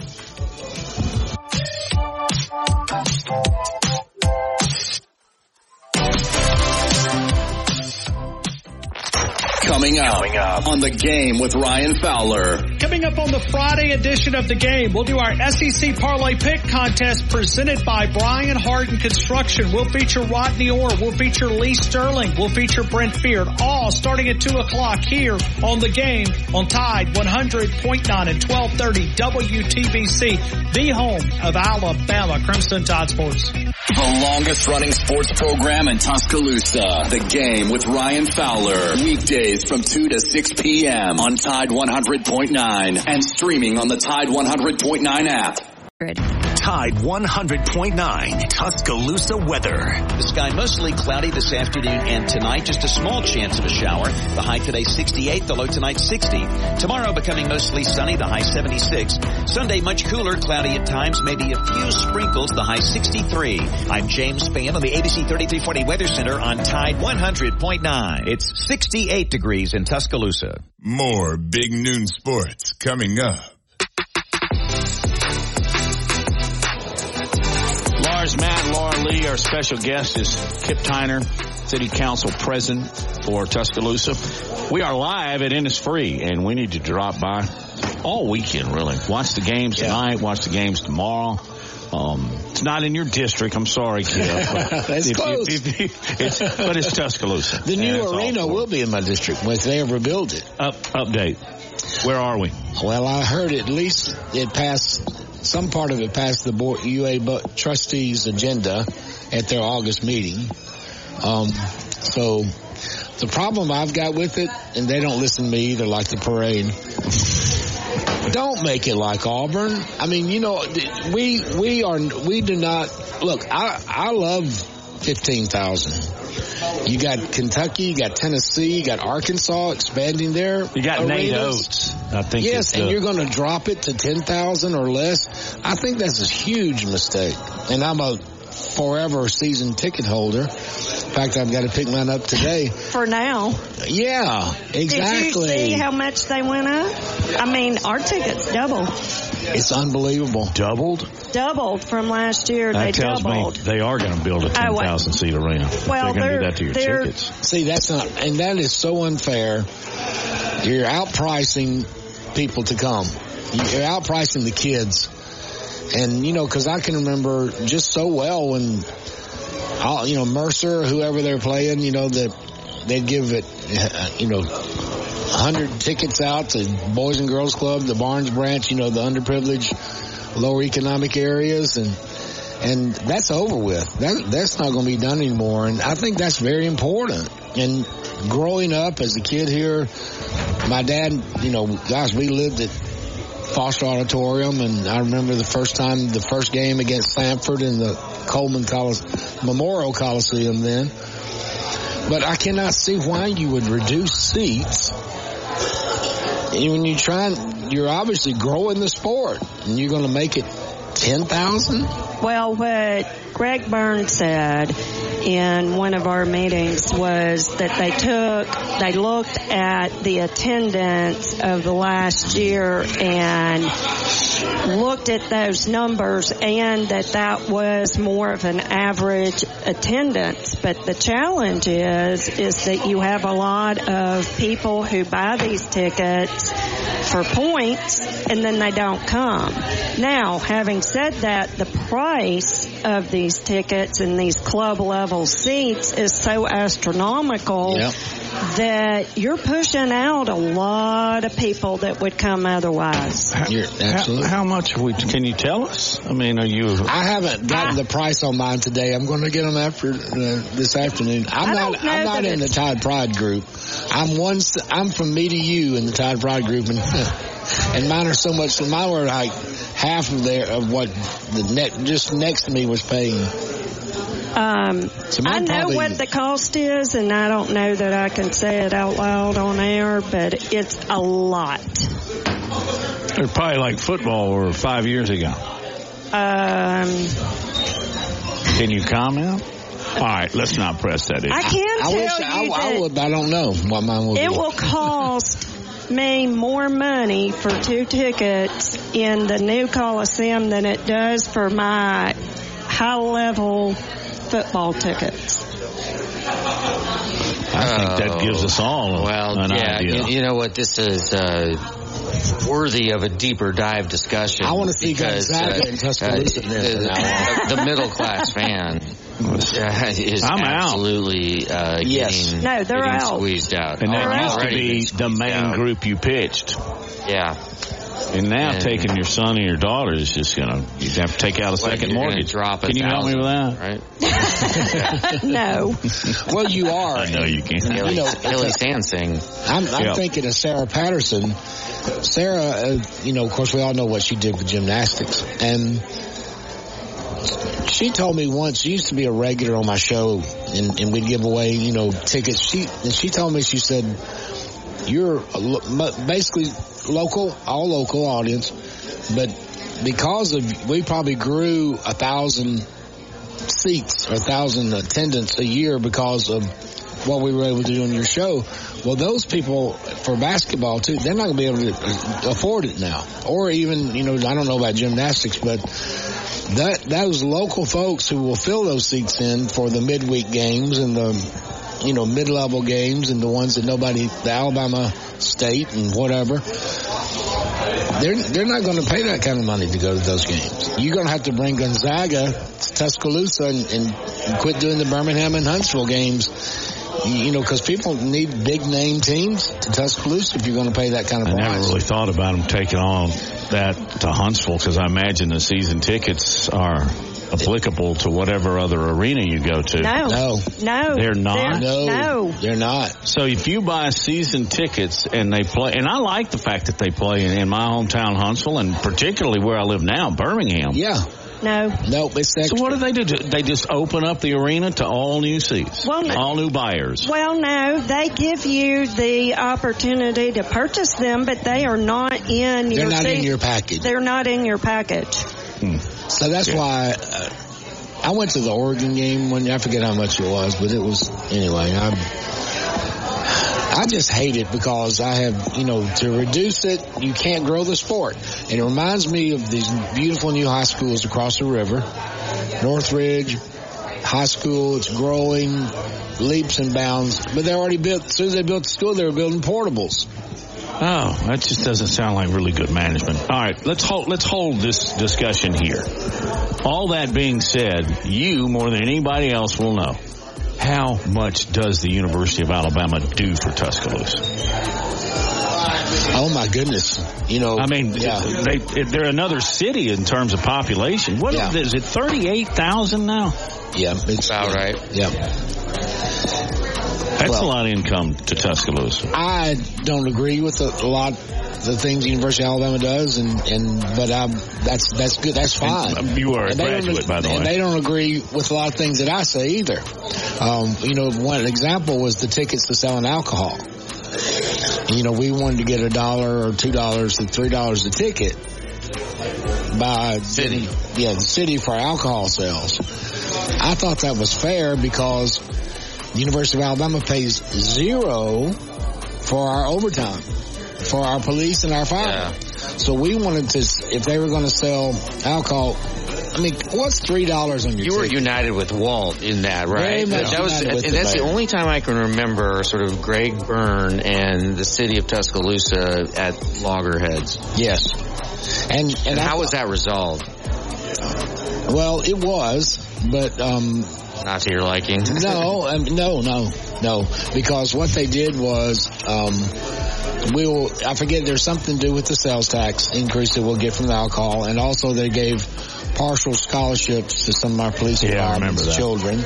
Coming up, on the game with Ryan Fowler. Coming up on the Friday edition of the game, we'll do our SEC Parlay Pick Contest presented by Brian Harden Construction. We'll feature Rodney Orr. We'll feature Lee Sterling. We'll feature Brent Beard. All starting at 2 o'clock here on the game on Tide 100.9 and 1230 WTBC, the home of Alabama Crimson Tide Sports. The longest running sports program in Tuscaloosa. The game with Ryan Fowler. Weekdays from 2 to 6 p.m. on Tide 100.9 and streaming on the Tide 100.9 app. Tide 100.9 Tuscaloosa weather. The sky mostly cloudy this afternoon and tonight. Just a small chance of a shower. The high today 68, the low tonight 60. Tomorrow becoming mostly sunny, the high 76. Sunday much cooler, cloudy at times, maybe a few sprinkles, the high 63. I'm James Spann on the ABC 3340 Weather Center on Tide 100.9. It's 68 degrees in Tuscaloosa. More big noon sports coming up. Lars Matt, Laura Lee, our special guest is Kip Tyner, City Council President for Tuscaloosa. We are live at Innisfree, and we need to drop by all weekend, really. Watch the games tonight, watch the games tomorrow. Um, it's not in your district. I'm sorry, Kip. but That's if- close. if- if- it's, but it's Tuscaloosa. The new arena will be in my district if they ever build it. Up, update. Where are we? Well, I heard at least it passed, some part of it passed the board, UA trustees agenda at their August meeting. Um, so the problem I've got with it, and they don't listen to me either like the parade, don't make it like Auburn. I mean, you know, we, we are, we do not, look, I, I love 15,000. You got Kentucky, you got Tennessee, you got Arkansas expanding there. You got Nate arenas. Oates. I think Yes, and the- you're going to drop it to 10,000 or less. I think that's a huge mistake. And I'm a forever season ticket holder. In fact, I've got to pick mine up today. For now. Yeah, exactly. Did you see how much they went up? I mean, our tickets doubled. It's unbelievable. Doubled? Doubled from last year. That they tells doubled. me they are going to build a Oh, 10,000 seat arena. Well, they're going to do that to your tickets. See, that's not, and that is so unfair. You're outpricing people to come. You're outpricing the kids. And, you know, cause I can remember just so well when, all, you know, Mercer, whoever they're playing, you know, that they'd give it, uh, you know, 100 tickets out to Boys and Girls Club, the Barnes branch, you know, the underprivileged, lower economic areas. And, and that's over with. That that's not going to be done anymore. And I think that's very important. And growing up as a kid here, my dad, you know, gosh, we lived at Foster Auditorium, and I remember the first time, the first game against Sanford in the Coleman Colis- Memorial Coliseum then. But I cannot see why you would reduce seats. When you try, you're obviously growing the sport, and you're going to make it ten thousand. Well, what Greg Burns said in one of our meetings was that they took, they looked at the attendance of the last year and looked at those numbers and that that was more of an average attendance. But the challenge is, is that you have a lot of people who buy these tickets for points and then they don't come. Now, having said that, the price of these tickets and these club level seats is so astronomical that you're pushing out a lot of people that would come otherwise. How, how much we, can you tell us? I mean, are you? I haven't gotten the price on mine today. I'm going to get them after uh, this afternoon. I'm I not. I'm not in the it's- Tide Pride group. I'm one. s- I'm from me to you in the Tide Pride group, and and mine are so much. Mine were like half of their of what the net just next to me was paying. Um, So I know probably- what the cost is, and I don't know that I can say it out loud on air, but it's a lot. They're probably like football or five years ago. Um, Can you comment? All right, let's not press that issue. I can I tell wish you I, I that would, I don't know what mine will it be. will cost me more money for two tickets in the new Coliseum than it does for my high level football tickets. I think that gives us all Oh, well, an yeah. idea. You, you know what? This is uh, worthy of a deeper dive discussion. I wanna see because, Gonzaga in Tuscaloosa uh, there from the, now on. the middle class fan uh, is I'm out. absolutely uh, Yes. getting, No, they're out. squeezed out. and that used to be the main out. group you pitched. Yeah. And now And- taking your son and your daughter is just gonna you have to take out a second you're gonna mortgage. Drop a Can you help me with that? Right. no. well, you are. I know you can. Hilly, You know, Hilly Sansing. I'm, I'm Yeah. thinking of Sarah Patterson. Sarah, uh, you know, of course, we all know what she did with gymnastics, and she told me once she used to be a regular on my show, and, and we'd give away, you know, tickets. She and she told me she said, "You're basically local, all local audience, but because of we probably grew a thousand seats or a thousand attendance a year because of what we were able to do on your show. Well, those people for basketball too, they're not going to be able to uh, afford it now. Or even, you know, I don't know about gymnastics, but that those local folks who will fill those seats in for the midweek games and the, you know, mid-level games and the ones that nobody, the Alabama State and whatever, they're they're not going to pay that kind of money to go to those games. You're going to have to bring Gonzaga to Tuscaloosa and, and quit doing the Birmingham and Huntsville games. You know, because people need big name teams to Tuscaloosa if you're going to pay that kind of money. I price. never really thought about them taking on that to Huntsville because I imagine the season tickets are applicable to whatever other arena you go to. No. No, No. They're not? no, No. they're not. So if you buy season tickets and they play, and I like the fact that they play in, in my hometown Huntsville and particularly where I live now, Birmingham. Yeah, No. no, it's extra. So what do they do? They just open up the arena to all new seats, Well, no- all new buyers. Well, no, they give you the opportunity to purchase them, but they are not in They're your not in your package. They're not in your package. So that's why uh, I went to the Oregon game when I forget how much it was, but it was anyway. I I just hate it because I have you know to reduce it, you can't grow the sport, and it reminds me of these beautiful new high schools across the river, Northridge High School. It's growing leaps and bounds, but they already built. As soon as they built the school, they were building portables. Oh, that just doesn't sound like really good management. All right, let's hold let's hold this discussion here. All that being said, you more than anybody else will know how much does the University of Alabama do for Tuscaloosa? Oh my goodness! You know, I mean, yeah. they they're another city in terms of population. What Yeah. is it? Thirty eight thousand now. Yeah, it's About yeah, right. Yeah. That's Well- a lot of income to Tuscaloosa. I don't agree with a, a lot of the things University of Alabama does, and and but um, that's that's good. That's fine. And you are a they don't- graduate, by the and way. they don't agree with a lot of things that I say either. Um, you know, one example was the tickets to selling alcohol. You know, we wanted to get a dollar or two dollars to three dollars a ticket by City. yeah, the city for alcohol sales. I thought that was fair because the University of Alabama pays zero for our overtime, for our police and our fire. Yeah. So we wanted to, if they were going to sell alcohol, I mean, what's three dollars on your You were united with Walt in that, right? Very much that was, and that's the only time I can remember sort of Greg Byrne and the city of Tuscaloosa at loggerheads. Yes. And and, And I- how was that resolved? Well, it was, but um, Not to your liking. no, um, no, no, no, because what they did was, um, we'll, I forget, there's something to do with the sales tax increase that we'll get from the alcohol, and also they gave partial scholarships to some of our police and Yeah, I remember that. children.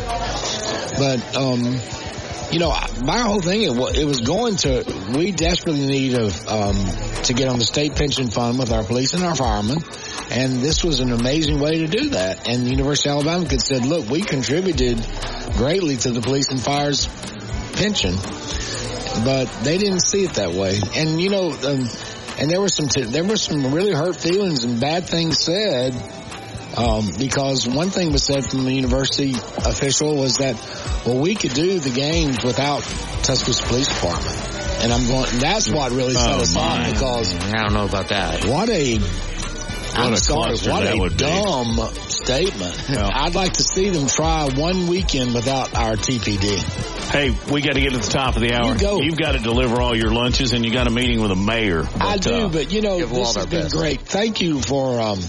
But, um, you know, my whole thing it was, it was going to. We desperately need of um, to get on the state pension fund with our police and our firemen, and this was an amazing way to do that. And the University of Alabama could said, "Look, we contributed greatly to the police and fire's pension." But they didn't see it that way, and you know, um, and there were some t- there were some really hurt feelings and bad things said um, because one thing was said from the university official was that, well, we could do the games without Tuscaloosa Police Department. And I'm going, that's what really set Oh, us off because I don't know about that. what a, I'm a sorry, what a would be. dumb statement. I'd like to see them try one weekend without our TPD. Hey, we got to get to the top of the hour. You go. You've got to deliver all your lunches, and you got a meeting with a mayor. I do, uh, but you know, this has been best. great. Thank you for, um,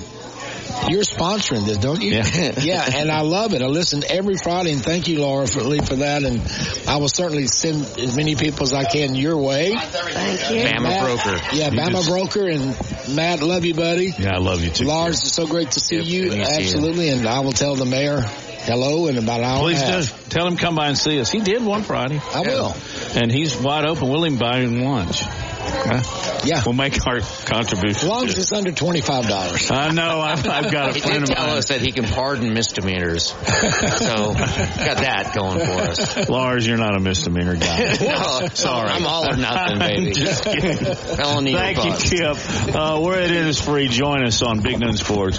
you're sponsoring this, don't you? Yeah. yeah, and I love it. I listen every Friday, and thank you, Laura, for, Lee, for that. And I will certainly send as many people as I can your way. Thank you. Bama Matt- broker. Yeah, You Bama just- Broker and Matt, love you, buddy. yeah, I love you too. Lars, it's so great to see Yep, you. good to see. Absolutely, and I will tell the mayor hello in about an hour. Please do. Tell him come by and see us. He did one Friday. I will. And he's wide open. We'll even buy him lunch. Huh? Yeah. We'll make our contribution. As long as it's under twenty five dollars. I know. I've, I've got a He friend did of tell mine. us that he can pardon misdemeanors. so got that going for us. Lars, you're not a misdemeanor guy. No, Sorry. I'm all or nothing, baby. Just kidding. Felony Thank you, bust. Kip. Uh, we're at Innisfree. Join us on Big Noon Sports.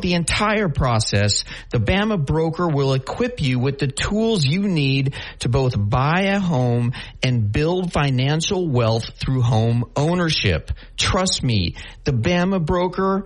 the entire process, the Bama broker will equip you with the tools you need to both buy a home and build financial wealth through home ownership. Trust me, the Bama broker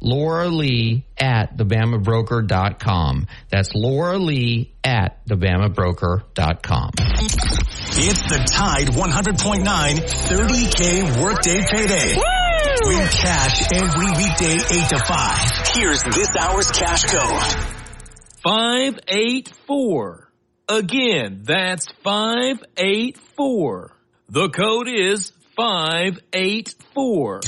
Laura Lee at thebamabroker.com. That's Laura Lee at thebamabroker.com. It's the Tide 100.9 30K workday payday. Win cash every weekday 8 to 5. Here's this hour's cash code. 584. Again, that's 584. The code is 584.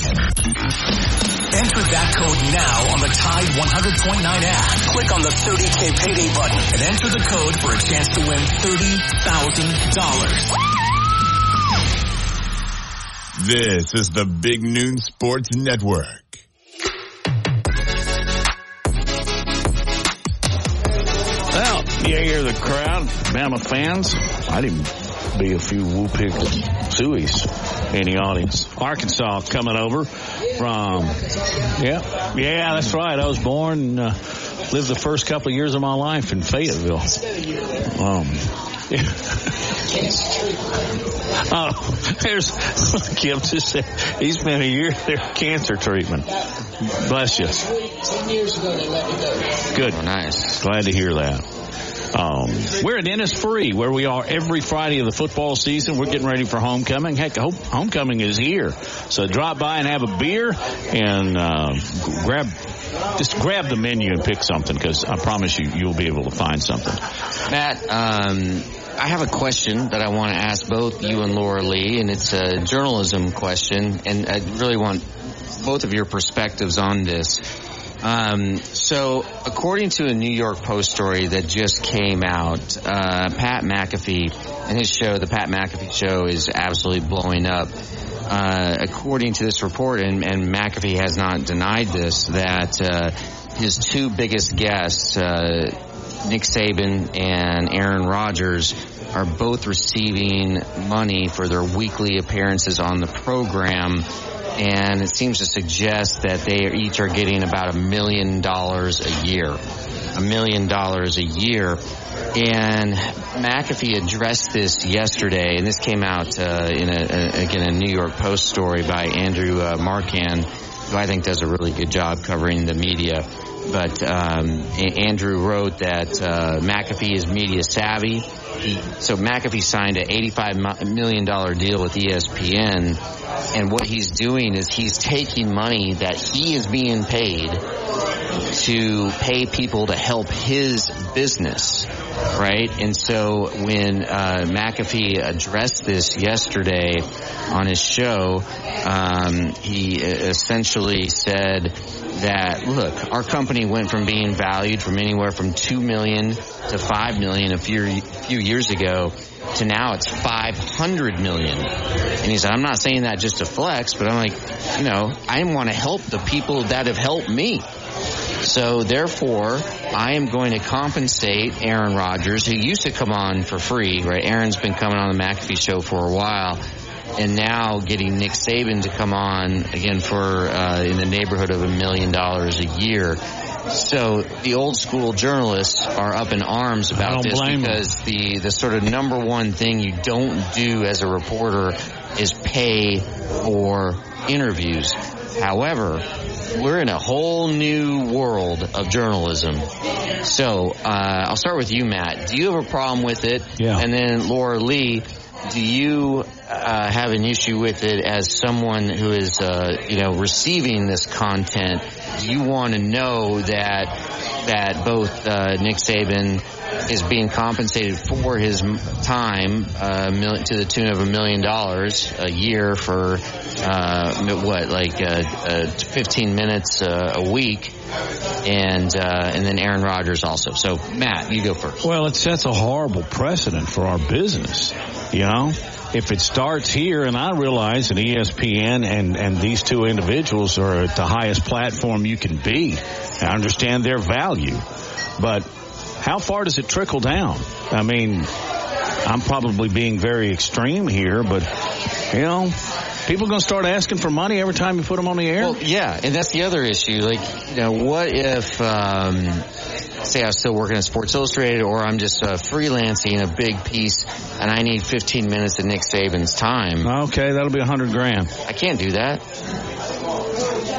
Enter that code now on the Tide 100.9 app. Click on the 30K payday button and enter the code for a chance to win $30,000. This is the Big Noon Sports Network. Well, you hear the crowd, Bama fans. I'd even be a few woo pig sueys in the audience. Arkansas coming over from, yeah, yeah, that's right. I was born, uh, lived the first couple of years of my life in Fayetteville. Um, oh, there's Kim just said he spent a year there cancer treatment. Bless you. Ten years ago, they let me go. Good. Oh, nice. Glad to hear that. Um, we're at Innisfree, where we are every Friday of the football season. We're getting ready for homecoming. Heck, homecoming is here. So drop by and have a beer and uh, grab, just grab the menu and pick something because I promise you, you'll be able to find something. Matt, um, I have a question that I want to ask both you and Laura Lee, and it's a journalism question, and I really want both of your perspectives on this. Um, so, according to a New York Post story that just came out, uh, Pat McAfee and his show, the Pat McAfee Show, is absolutely blowing up. Uh, according to this report, and, and McAfee has not denied this, that uh, his two biggest guests, uh, Nick Saban and Aaron Rodgers, are both receiving money for their weekly appearances on the program and it seems to suggest that they each are getting about a million dollars a year. A million dollars a year. And McAfee addressed this yesterday, and this came out uh, in a, a, again a New York Post story by Andrew uh, Marchand, who I think does a really good job covering the media. But um, Andrew wrote that uh, McAfee is media savvy. He, so McAfee signed an $85 million deal with ESPN, and what he's doing is he's taking money that he is being paid to pay people to help his business, right? And so when uh, McAfee addressed this yesterday on his show, um, he essentially said that look, our company went from being valued from anywhere from two million to five million a few few years ago to now it's 500 million. And he said, I'm not saying that just to flex, but I'm like, you know, I want to help the people that have helped me. So therefore, I am going to compensate Aaron Rodgers, who used to come on for free, right? Aaron's been coming on the McAfee show for a while. And now getting Nick Saban to come on again for uh, in the neighborhood of a million dollars a year. So the old school journalists are up in arms about this because the the sort of number one thing you don't do as a reporter is pay for interviews. However, we're in a whole new world of journalism. So uh, I'll start with you, Matt. Do you have a problem with it? Yeah. And then Laura Lee, do you uh, have an issue with it as someone who is, uh, you know, receiving this content? You want to know that that both uh, Nick Saban is being compensated for his time uh, mil- to the tune of a million dollars a year for uh, what, like uh, uh, 15 minutes a week, and uh, and then Aaron Rodgers also. So Matt, you go first. Well, it sets a horrible precedent for our business. You know, if it starts here, and I realize that ESPN and and these two individuals are at the highest platform you can be. I understand their value, but how far does it trickle down? I mean, I'm probably being very extreme here, but you know, people going to start asking for money every time you put them on the air. Well, yeah, and that's the other issue. Like, you know, what if, um, say I'm still working at Sports Illustrated or I'm just uh, freelancing a big piece and I need 15 minutes of Nick Saban's time. Okay, that'll be a hundred grand. I can't do that.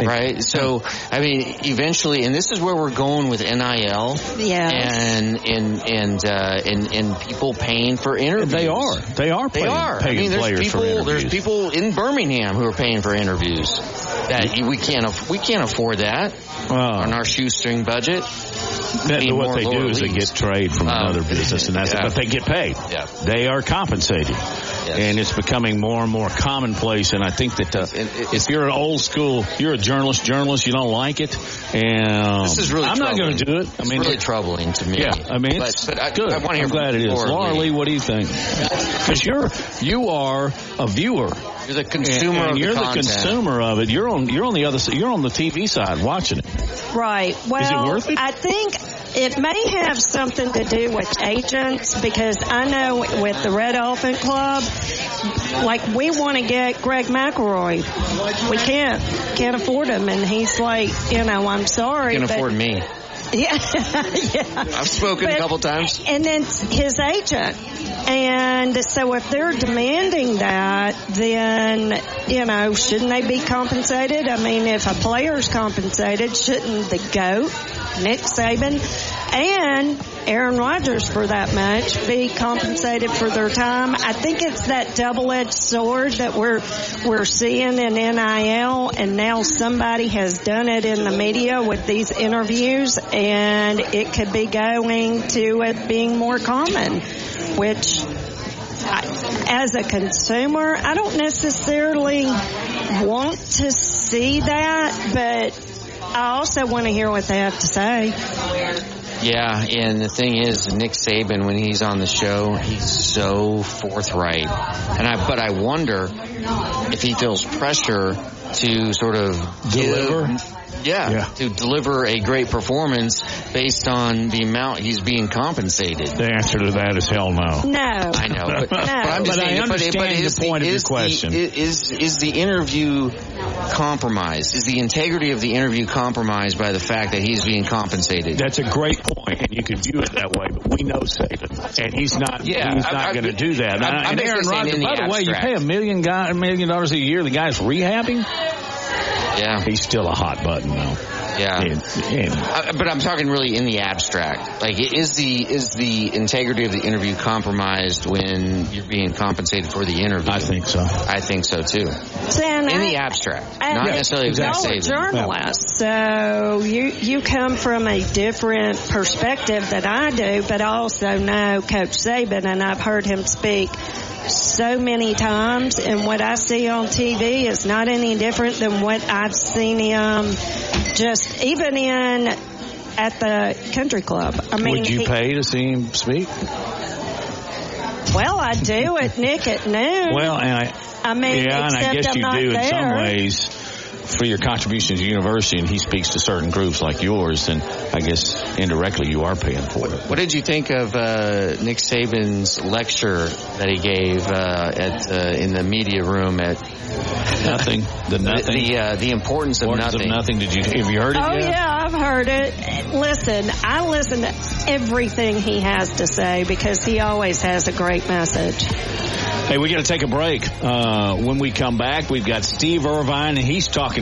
Right? So, I mean, eventually, and this is where we're going with NIL. Yeah. And, and, and, uh, and, and people paying for interviews. They are. They are. They paying- are. I mean, there's players for people. There's people in Birmingham who are paying for interviews. That we can't. We can't afford that on our shoestring budget. That, what they do is they get trade from Um, another business, and that's yeah. but they get paid. Yeah. They are compensated, and it's becoming more and more commonplace. And I think that uh, if you're an old school, you're a journalist. Journalist, you don't like it, and This is really. I'm not going to do it. I It's mean, really troubling to me. Yeah, I mean, but, it's but I, good. I want to hear I'm glad it is. Laura, Laura Lee, what do you think? Because you're you are a viewer. You're the consumer and, and of you're the, content. consumer of it. You're on you're on the other you're on the TV side watching it. Right. Well, worth it? I think it may have something to do with agents because I know with the Red Elephant Club, like we want to get Greg McElroy. We can't, can't afford him. And he's like, you know, I'm sorry. Can but- afford me. Yeah, yeah. I've spoken a couple times. And then his agent. And so if they're demanding that, then, you know, shouldn't they be compensated? I mean, if a player's compensated, shouldn't the GOAT, Nick Saban, and Aaron Rodgers for that much be compensated for their time? I think it's that double-edged sword that we're, we're seeing in NIL and now somebody has done it in the media with these interviews and it could be going to it being more common, which I, as a consumer, I don't necessarily want to see that, but I also want to hear what they have to say. Yeah, and the thing is, Nick Saban, when he's on the show, he's so forthright. And I, but I wonder, if he feels pressure to sort of Deliver? give- yeah, Yeah. to deliver a great performance based on the amount he's being compensated. The answer to that is hell no. No. I know, but, but I'm just But I saying, understand is the point of your is question. is is the interview compromised? Is the integrity of the interview compromised by the fact that he's being compensated? That's a great point, and you can view it that way. But we know Saban, and he's not. Yeah, he's I- not going to do that. I'm- I'm and Aaron Rodgers, in the by the way, you pay a million guy a million dollars a year. The guy's rehabbing. Yeah, he's still a hot button though. Yeah, And- and- Uh, but I'm talking really in the abstract. Like, is the is the integrity of the interview compromised when you're being compensated for the interview? I think so. I think so too. Sam, in I- the abstract, I- not necessarily Y'all exactly. are journalists, so you you come from a different perspective than I do, but I also know Coach Saban, and I've heard him speak so many times, and what I see on TV is not any different than what I've seen him just even in at the country club. I mean, Would you he- pay to see him speak? well, I do at Nick at noon. Well, and I, I mean, yeah, and I guess I'm you do in some ways for your contribution to the university, and he speaks to certain groups like yours, and I guess indirectly you are paying for it. What did you think of uh, Nick Saban's lecture that he gave uh, at uh, in the media room at Nothing. The nothing. The uh, the importance of Importance of nothing. nothing. Did you have you heard it Oh yet? yeah, I've heard it. Listen, I listen to everything he has to say because he always has a great message. Hey, we got to take a break. Uh, when we come back, we've got Steve Irvine, and he's talking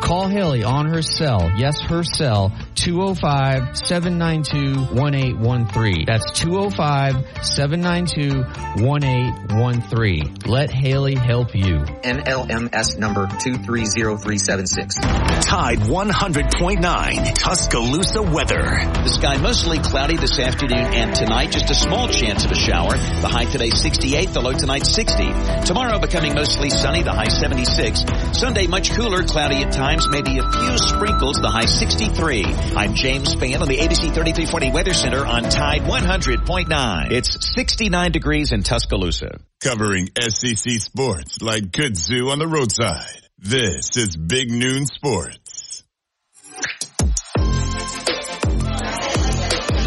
Call Haley on her cell, yes, her cell, 205-792-1813. That's 205-792-1813. Let Haley help you. NMLS number 230376. Tide 100.9 Tuscaloosa weather. The sky mostly cloudy this afternoon and tonight. Just a small chance of a shower. The high today 68, the low tonight 60. Tomorrow becoming mostly sunny, the high 76. Sunday much cooler, cloudy at times, maybe a few sprinkles, the high 63. I'm James Spann on the ABC 3340 Weather Center on Tide 100.9. It's 69 degrees in Tuscaloosa. Covering SEC sports like kudzu on the roadside. This is Big Noon Sports.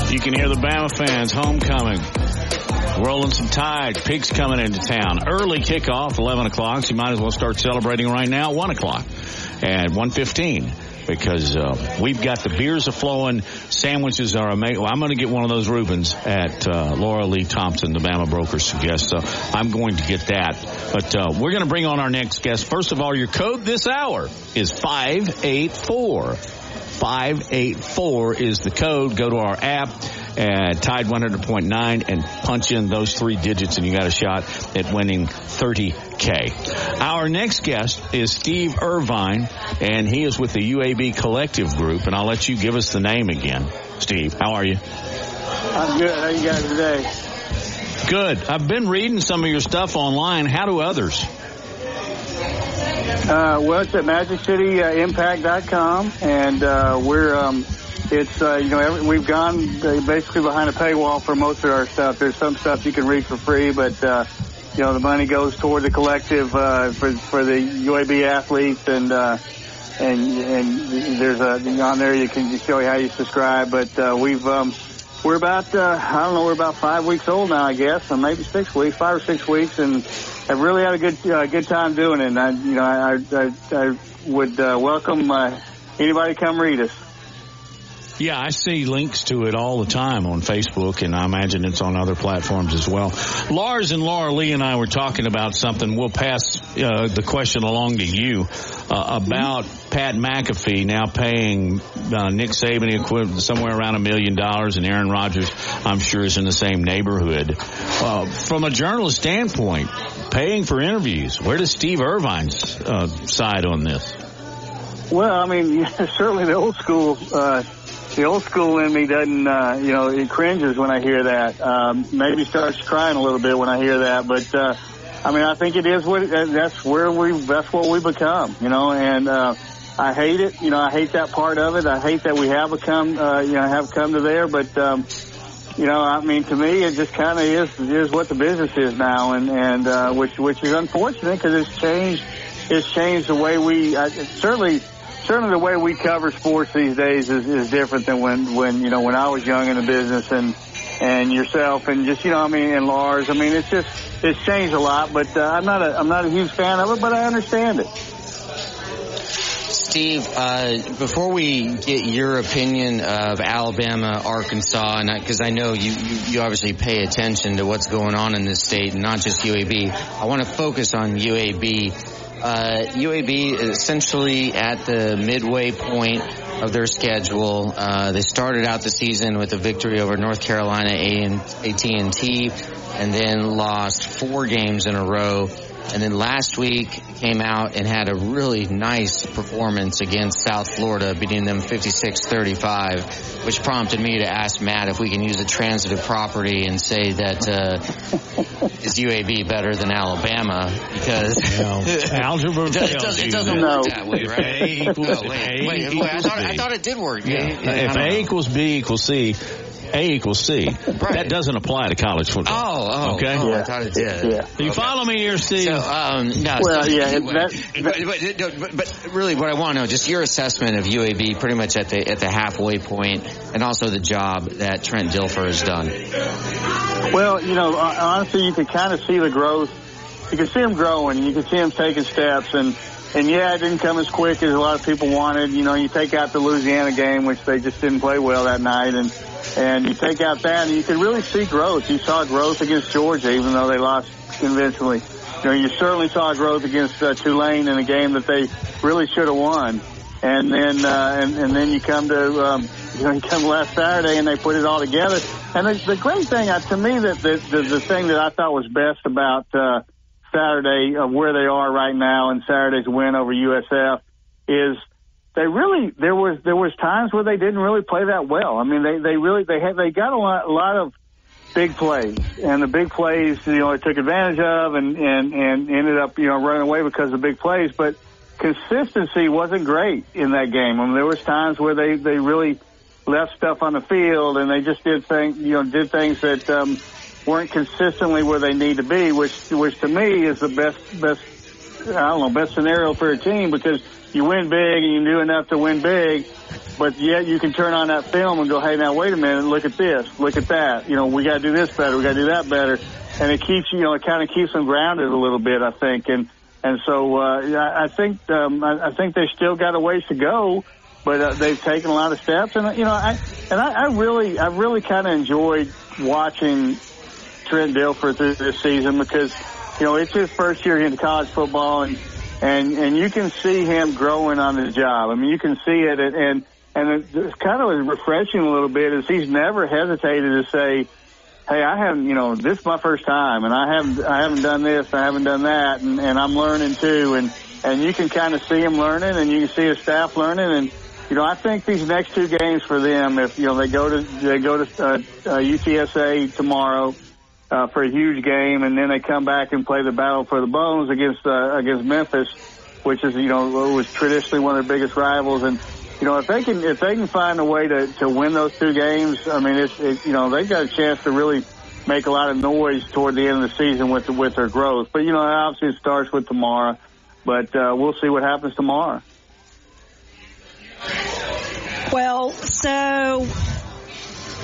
You can hear the Bama fans homecoming. Rolling some tide. Pigs coming into town. Early kickoff, 11 o'clock. So you might as well start celebrating right now, 1 o'clock and 115 because uh, we've got the beers are flowing, sandwiches are amazing. Well, I'm going to get one of those Reubens at uh, Laura Lee Thompson, the Bama broker suggests. So I'm going to get that. But uh, we're going to bring on our next guest. First of all, your code this hour is 584. 584 is the code. Go to our app at Tide 100.9 and punch in those three digits and you got a shot at winning 30K. Our next guest is Steve Irvine and he is with the UAB Collective Group and I'll let you give us the name again. Steve, how are you? I'm good. How you guys today? Good. I've been reading some of your stuff online. How do others? Uh, well, it's at MagicCityImpact.com, and uh, we're um, it's uh, you know every, we've gone uh, basically behind a paywall for most of our stuff. There's some stuff you can read for free, but uh, you know the money goes toward the collective uh, for for the UAB athletes, and uh, and and there's a on there you can show you how you subscribe. But uh, we've um, we're about uh, I don't know we're about five weeks old now, I guess, or maybe six weeks, five or six weeks, and have really had a good uh, good time doing it. And I, you know, I I, I would uh, welcome uh, anybody to come read us. Yeah, I see links to it all the time on Facebook, and I imagine it's on other platforms as well. Lars and Laura Lee and I were talking about something. We'll pass uh, the question along to you uh, about Pat McAfee now paying uh, Nick Saban equivalent somewhere around a million dollars, and Aaron Rodgers, I'm sure, is in the same neighborhood. Uh, from a journalist standpoint, paying for interviews, where does Steve Irvine's uh, side on this? Well, I mean, certainly the old school, uh, the old school in me doesn't, uh, you know, it cringes when I hear that. Um, maybe starts crying a little bit when I hear that, but, uh, I mean, I think it is what, that's where we, that's what we become, you know, and, uh, I hate it. You know, I hate that part of it. I hate that we have become, uh, you know, have come to there, but, um, you know, I mean, to me, it just kind of is is what the business is now, and and uh, which which is unfortunate because it's changed. It's changed the way we uh, certainly certainly the way we cover sports these days is, is different than when when you know when I was young in the business and and yourself and just you know I mean and Lars. I mean, it's just it's changed a lot, but uh, I'm not a I'm not a huge fan of it, but I understand it. Steve, uh, before we get your opinion of Alabama, Arkansas, and because I, I, know you, you, you, obviously pay attention to what's going on in this state, and not just UAB, I want to focus on UAB. Uh, UAB essentially at the midway point of their schedule. Uh, they started out the season with a victory over North Carolina A&T, and then lost four games in a row and then last week came out and had a really nice performance against South Florida, beating them 56-35, which prompted me to ask Matt if we can use a transitive property and say that uh, is UAB better than Alabama because algebra it, does, it, does, it doesn't no. work that way, right? A equals, no, wait, A wait, wait, I, thought, B. I thought it did work. Yeah. if A equals B equals C, a equals C. Right. That doesn't apply to college football. Oh, oh, okay. Oh, I thought it did. Yeah. You Okay. follow me here, Steve? So, um, no, Well, so- yeah, anyway, that- but, but, but, but really, what I want to know, just your assessment of UAB, pretty much at the at the halfway point, and also the job that Trent Dilfer has done. Well, you know, honestly, you can kind of see the growth. You can see him growing. You can see him taking steps, and and yeah, it didn't come as quick as a lot of people wanted. You know, you take out the Louisiana game, which they just didn't play well that night, and and you take out that, and you can really see growth. You saw growth against Georgia, even though they lost convincingly. You know, you certainly saw growth against uh, Tulane in a game that they really should have won. And then, uh, and, and then you come to, um, you know, you come last Saturday and they put it all together. And the, the great thing, uh, to me, that the, the, the thing that I thought was best about, uh, Saturday of where they are right now and Saturday's win over USF is they really there was there was times where they didn't really play that well. I mean they they really they had they got a lot a lot of big plays and the big plays you know they took advantage of and and and ended up you know running away because of big plays but consistency wasn't great in that game. I mean there was times where they they really left stuff on the field and they just did things you know did things that um weren't consistently where they need to be, which which to me is the best best I don't know best scenario for a team because you win big and you do enough to win big, but yet you can turn on that film and go, hey, now wait a minute, look at this, look at that. You know, we got to do this better, we got to do that better, and it keeps you know it kind of keeps them grounded a little bit, I think, and and so uh, I think um, I, I think they still got a ways to go. But uh, they've taken a lot of steps, and you know, I and I, I really, I really kind of enjoyed watching Trent Dilfer through this season because, you know, it's his first year into college football and, and, and you can see him growing on his job. I mean, you can see it and, and, and it's kind of refreshing a little bit is he's never hesitated to say, Hey, I haven't, you know, this is my first time and I haven't, I haven't done this, I haven't done that and, and I'm learning too. And, and you can kind of see him learning and you can see his staff learning and, you know, I think these next two games for them, if, you know, they go to, they go to, uh, uh, UTSA tomorrow, uh, for a huge game, and then they come back and play the battle for the bones against uh, against Memphis, which is you know was traditionally one of their biggest rivals. And you know if they can if they can find a way to to win those two games, I mean it's it, you know they've got a chance to really make a lot of noise toward the end of the season with with their growth. But you know obviously it starts with tomorrow, but uh, we'll see what happens tomorrow. Well, so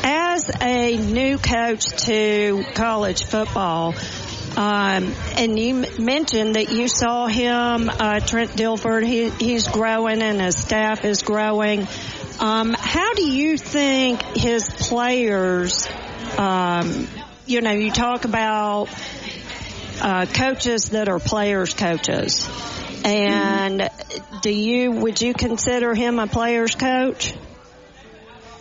as a new coach to college football, Um, and you mentioned that you saw him, uh, Trent Dilfer. He, he's growing and his staff is growing. Um, how do you think his players, um, you know, you talk about uh, coaches that are players coaches. And do you, would you consider him a player's coach?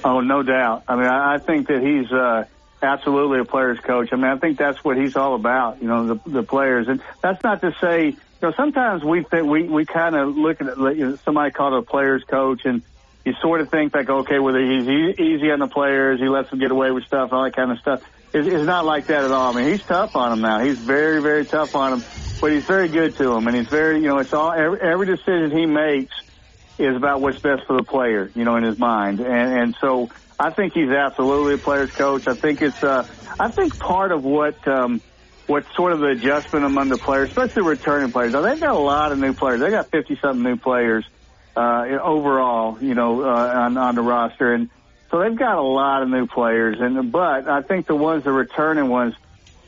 Oh, no doubt. I mean, I, think that he's, uh, absolutely a player's coach. I mean, I think that's what he's all about, you know, the, the players. And that's not to say, you know, sometimes we think, we, we kind of look at you know, somebody called a player's coach and you sort of think like, okay, well, he's easy on the players. He lets them get away with stuff, all that kind of stuff. It's, it's not like that at all. I mean, he's tough on them now. He's very, very tough on them, but he's very good to them. And he's very, you know, it's all, every, every decision he makes is about what's best for the player, you know, in his mind. And, and so, I think he's absolutely a player's coach. I think it's, uh, I think part of what, um, what sort of the adjustment among the players, especially returning players. Now they've got a lot of new players. They got 50 something new players, uh, overall, you know, uh, on, on the roster. And so they've got a lot of new players. And, but I think the ones, the returning ones,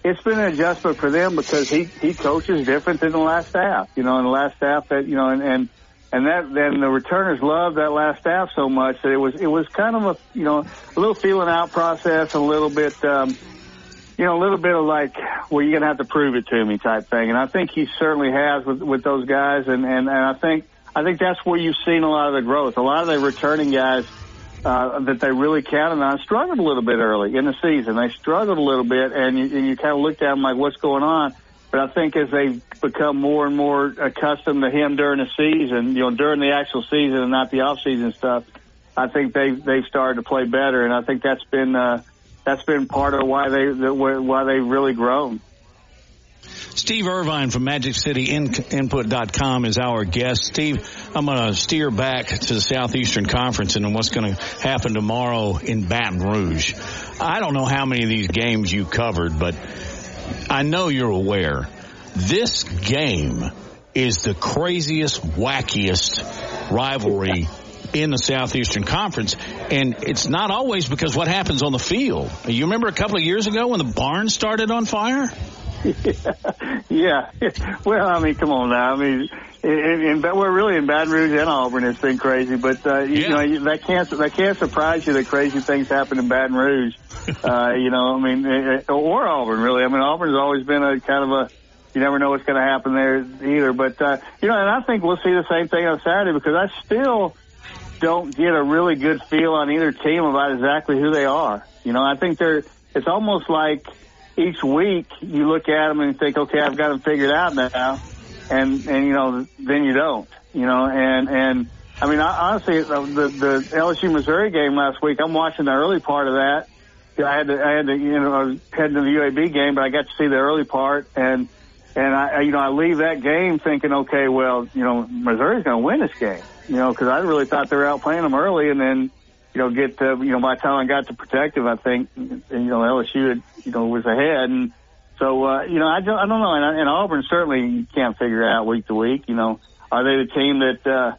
it's been an adjustment for them because he, he coaches different than the last staff, you know, and the last staff that, you know, and, and, and that then the returners loved that last staff so much that it was it was kind of a you know a little feeling out process, a little bit um, you know a little bit of like well you're gonna have to prove it to me type thing, and I think he certainly has with with those guys, and and, and I think I think that's where you've seen a lot of the growth. A lot of the returning guys uh, that they really counted on struggled a little bit early in the season. They struggled a little bit, and you, and you kind of looked at them like what's going on. But I think as they become more and more accustomed to him during the season, you know, during the actual season and not the off season stuff, I think they they've started to play better, and I think that's been uh, that's been part of why they why they've really grown. Steve Irvine from Magic City Impact.com is our guest. Steve, I'm going to steer back to the Southeastern Conference and what's going to happen tomorrow in Baton Rouge. I don't know how many of these games you covered, but I know you're aware. This game is the craziest, wackiest rivalry in the Southeastern Conference. And it's not always because what happens on the field. You remember a couple of years ago when the barn started on fire? Yeah. yeah. Well, I mean, come on now. I mean, in, in, we're really in Baton Rouge and Auburn. It's been crazy, but uh, you Yeah. know that can't that can't surprise you that crazy things happen in Baton Rouge. uh, you know, I mean, eh, eh, or Auburn really. I mean, Auburn's always been a kind of a you never know what's going to happen there either. But uh, you know, and I think we'll see the same thing on Saturday because I still don't get a really good feel on either team about exactly who they are. You know, I think they're. It's almost like each week you look at them and think, okay, I've got them figured out now, and and you know, then you don't. You know, and and I mean, honestly, the the LSU Missouri game last week, I'm watching the early part of that. I had to, I had to, you know, I was heading to the UAB game, but I got to see the early part, and and I, you know, I leave that game thinking, okay, well, you know, Missouri's going to win this game, you know, because I really thought they were out playing them early, and then, you know, get, uh, you know, by the time I got to protective, I think, you know, LSU, had, you know, was ahead, and so, uh, you know, I don't, I don't know, and, and Auburn certainly you can't figure out week to week, you know, are they the team that, uh,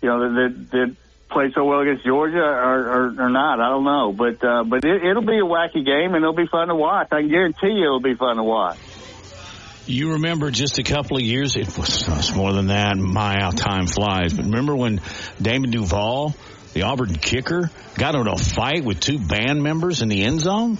you know, that, that, played so well against Georgia or, or, or not. I don't know, but uh, but it, it'll be a wacky game and it'll be fun to watch. I can guarantee you it'll be fun to watch. You remember just a couple of years, it was, it was more than that. My, how time flies. But remember when Damon Duval, the Auburn kicker, got in a fight with two band members in the end zone?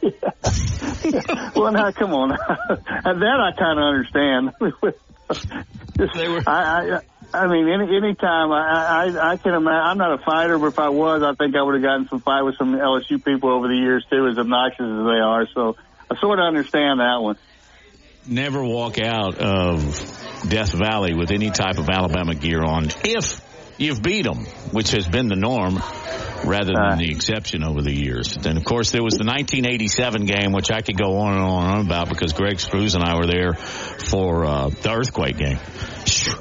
Yeah. well, now come on, that I kind of understand. they were. I, I, I mean, any anytime I, I, I can imagine. I'm not a fighter, but if I was, I think I would have gotten some fight with some LSU people over the years too, as obnoxious as they are. So I sort of understand that one. Never walk out of Death Valley with any type of Alabama gear on if you've beat them, which has been the norm rather than the exception over the years. And of course, there was the 1987 game, which I could go on and on and on about because Greg Spruce and I were there for uh, the earthquake game.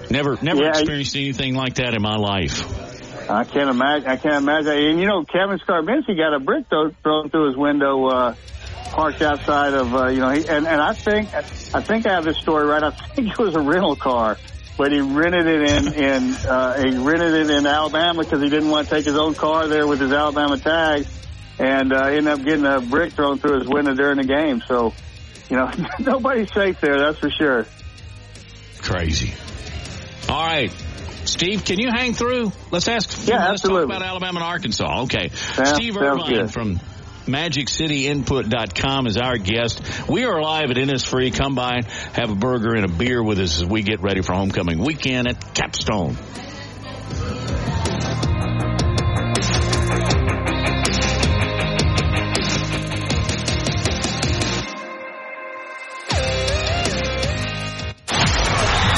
Never, never Yeah, experienced anything like that in my life. I can't imagine. I can't imagine. And you know, Kevin Scarbinsky got a brick thrown thrown through his window, uh, parked outside of, uh, you know, he, and and I think I think I have this story right. I think it was a rental car, but he rented it in in uh, he rented it in Alabama because he didn't want to take his own car there with his Alabama tag, and uh, ended up getting a brick thrown through his window during the game. So. you know, nobody's safe there. That's for sure. Crazy. All right. Steve, can you hang through? Let's ask. Yeah, let's absolutely. talk about Alabama and Arkansas. Okay. Yeah, Steve Irvine from MagicCityImpact.com is our guest. We are live at Innisfree. Come by, have a burger and a beer with us as we get ready for homecoming weekend at Capstone.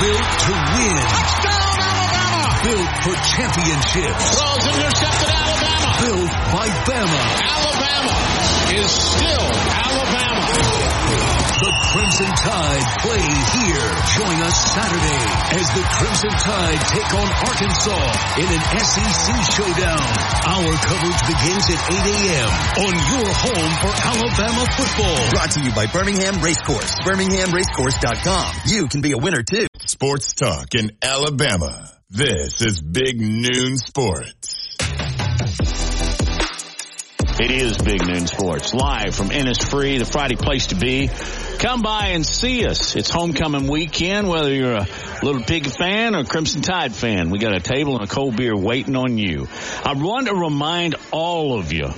Built to win. Touchdown, Alabama! Built for championships. Throws intercepted Alabama. Built by Bama. Alabama is still Alabama. The Crimson Tide play here. Join us Saturday as the Crimson Tide take on Arkansas in an SEC showdown. Our coverage begins at 8 a.m. on your home for Alabama football. Brought to you by Birmingham Racecourse. BirminghamRacecourse.com. You can be a winner too. Sports talk in Alabama. This is Big Noon Sports. It is Big Noon Sports, live from Innisfree, the Friday place to be. Come by and see us. It's homecoming weekend, whether you're a Little Pig fan or Crimson Tide fan. We got a table and a cold beer waiting on you. I want to remind all of you,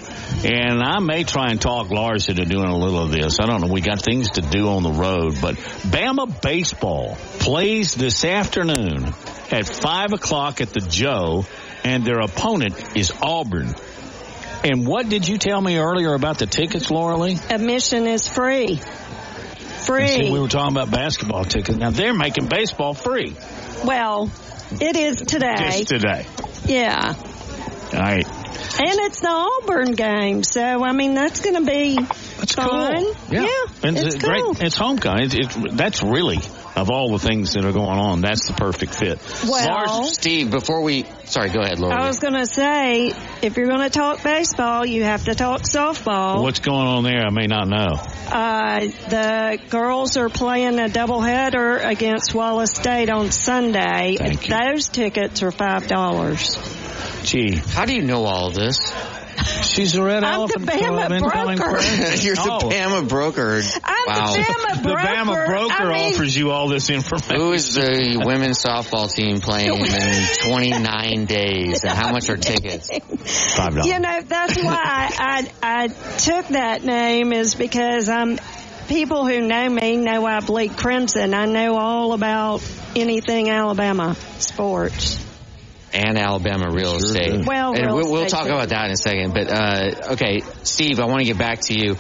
and I may try and talk Lars into doing a little of this. I don't know. We got things to do on the road, but Bama baseball plays this afternoon at five o'clock at the Joe, and their opponent is Auburn. And what did you tell me earlier about the tickets, Laura Lee? Admission is free. Free. See, we were talking about basketball tickets. Now they're making baseball free. Well, it is today. Just today. Yeah. All right. And it's the Auburn game, so I mean that's going to be fun. Cool. Yeah, And it's great. cool. It's homecoming. It, it, that's really of all the things that are going on. That's the perfect fit. Well, Steve, before we, sorry, go ahead, Laura. I was going to say, if you're going to talk baseball, you have to talk softball. What's going on there? I may not know. Uh, the girls are playing a doubleheader against Wallace State on Sunday. And those tickets are five dollars. Gee, how do you know all of this? She's a red I'm the elephant Bama club incoming broker. You're Oh. the Bama broker. I'm wow. the Bama The broker. Bama broker I mean, offers you all this information. Who is the women's softball team playing in 29 days, and how much are tickets? Five dollars. You know, that's why I I took that name is because I'm people who know me know I bleed crimson. I know all about anything Alabama sports. And Alabama real estate. Well, and real we'll, we'll talk about that in a second. But uh, okay, Steve, I want to get back to you.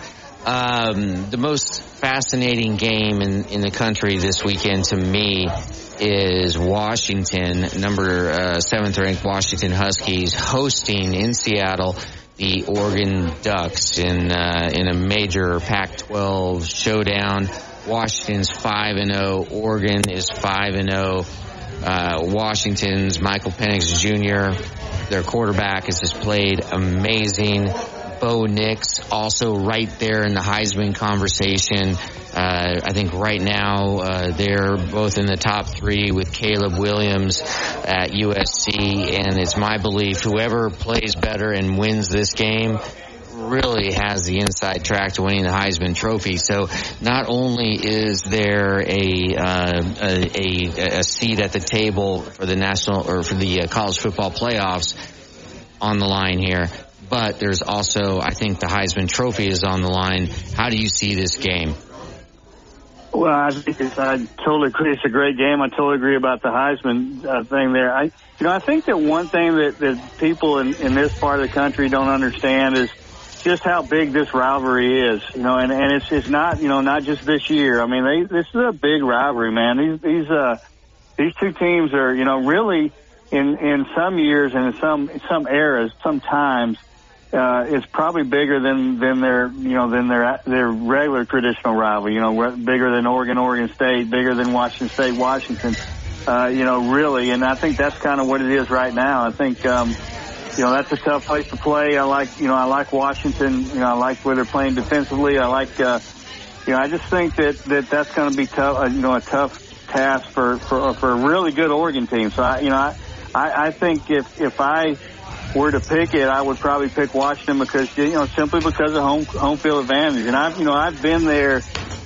Um, the most fascinating game in, in the country this weekend to me is Washington, number uh, seventh ranked Washington Huskies, hosting in Seattle the Oregon Ducks in uh, in a major Pac-12 showdown. Washington's five and zero. Oregon is five and zero. Uh, Washington's Michael Penix Jr. Their quarterback has just played amazing. Bo Nix also right there in the Heisman conversation. Uh, I think right now uh, they're both in the top three with Caleb Williams at USC, and it's my belief whoever plays better and wins this game really has the inside track to winning the Heisman Trophy. So not only is there a uh, a, a, a seat at the table for the national or for the uh, college football playoffs on the line here, but there's also I think the Heisman Trophy is on the line. How do you see this game? Well, I think it's, I totally agree. It's a great game. I totally agree about the Heisman uh, thing there. I, you know, I think that one thing that, that people in, in this part of the country don't understand is just how big this rivalry is. You know, and, and it's it's not you know not just this year. I mean, they, this is a big rivalry, man. These these uh these two teams are you know really in in some years and in some some eras, sometimes uh, it's probably bigger than than their you know than their their regular traditional rival. You know, bigger than Oregon, Oregon State, bigger than Washington State, Washington. Uh, you know, really, and I think that's kind of what it is right now. I think um, you know that's a tough place to play. I like you know I like Washington. You know, I like where they're playing defensively. I like uh, you know I just think that that that's going to be tough. Uh, you know, a tough task for for for a really good Oregon team. So I you know I I, I think if if I were to pick it, I would probably pick Washington because you know simply because of home home field advantage. And I've you know I've been there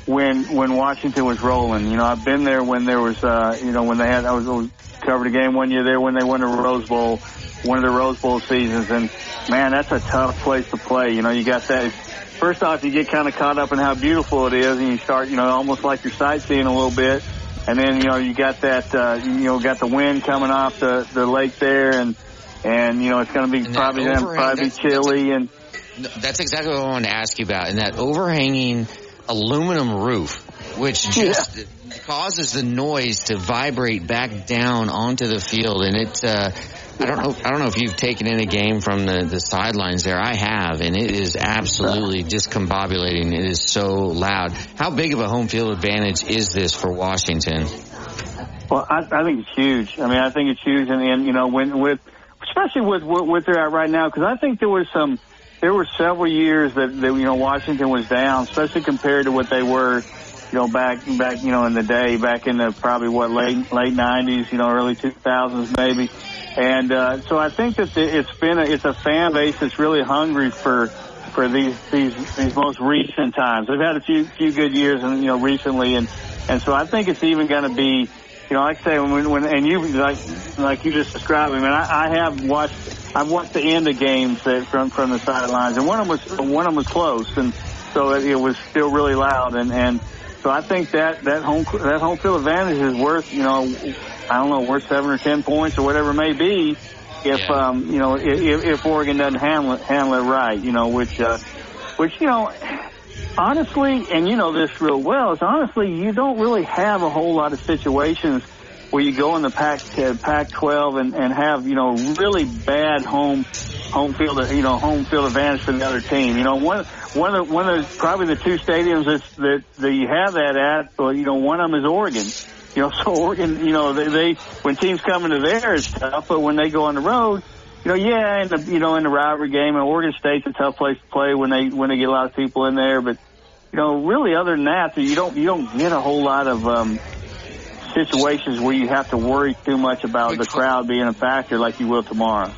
when when Washington was rolling. You know, I've been there when there was, uh, you know, when they had I was, I was covered a game one year there when they won the Rose Bowl, one of the Rose Bowl seasons, and man, that's a tough place to play. You know, you got that. First off, you get kind of caught up in how beautiful it is, and you start, you know, almost like you're sightseeing a little bit. And then, you know, you got that, uh, you know, got the wind coming off the, the lake there and, and, you know, it's going to be And probably, gonna overhang, probably that's- chilly and, That's exactly what I wanted to ask you about. And that overhanging aluminum roof, which just causes the noise to vibrate back down onto the field. And it, uh, I don't know, I don't know if you've taken in a game from the, the sidelines there. I have, and it is absolutely discombobulating. It is so loud. How big of a home field advantage is this for Washington? Well, I, I think it's huge. I mean, I think it's huge, and, and you know, when with especially with what, what they're at right now, because I think there was some, there were several years that, that you know Washington was down, especially compared to what they were, you know, back back you know in the day, back in the probably what late late '90s, you know, early 2000s maybe, and uh, so I think that it's been a, it's a fan base that's really hungry for for these these these most recent times. They've had a few few good years, and you know, recently, and and so I think it's even going to be you know, like I say, when, when and you like like you just described, I mean, I, I have watched I've watched the end of games that from from the sidelines, and one of them was one of them was close, and so it, it was still really loud, and and so I think that that home that home field advantage is worth you know I don't know worth seven or ten points or whatever it may be if um you know if, if Oregon doesn't handle it handle it right, you know, which uh, which you know honestly, and you know this real well, is honestly you don't really have a whole lot of situations where you go in the Pac uh, Pac-12 and, and have you know really bad home home field you know home field advantage for the other team. You know one one of the, one of the, probably the two stadiums that's, that that you have that at, well, you know one of them is Oregon. You know, so Oregon, you know, they, they when teams come into there, it's tough, but when they go on the road, you know, yeah, in the you know in the rivalry game, and Oregon State's a tough place to play when they when they get a lot of people in there. But you know, really, other than that, you don't you don't get a whole lot of um, situations where you have to worry too much about the crowd being a factor like you will tomorrow.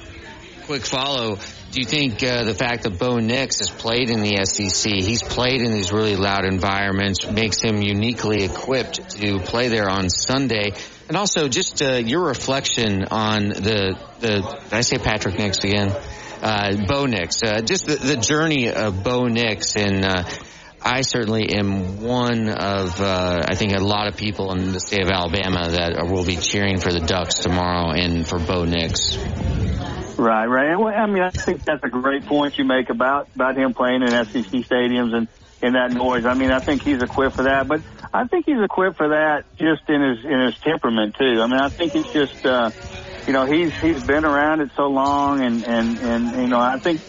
quick follow. Do you think uh, the fact that Bo Nix has played in the SEC, he's played in these really loud environments, makes him uniquely equipped to play there on Sunday? And also, just uh, your reflection on the the did I say Patrick Nix again? Uh, Bo Nix, uh, just the, the journey of Bo Nix, and uh, I certainly am one of uh, I think a lot of people in the state of Alabama that will be cheering for the Ducks tomorrow and for Bo Nix. Right, right. Well, I mean, I think that's a great point you make about about him playing in SEC stadiums and in that noise. I mean, I think he's equipped for that, but I think he's equipped for that just in his in his temperament too. I mean, I think he's just uh, you know he's he's been around it so long, and and and you know I think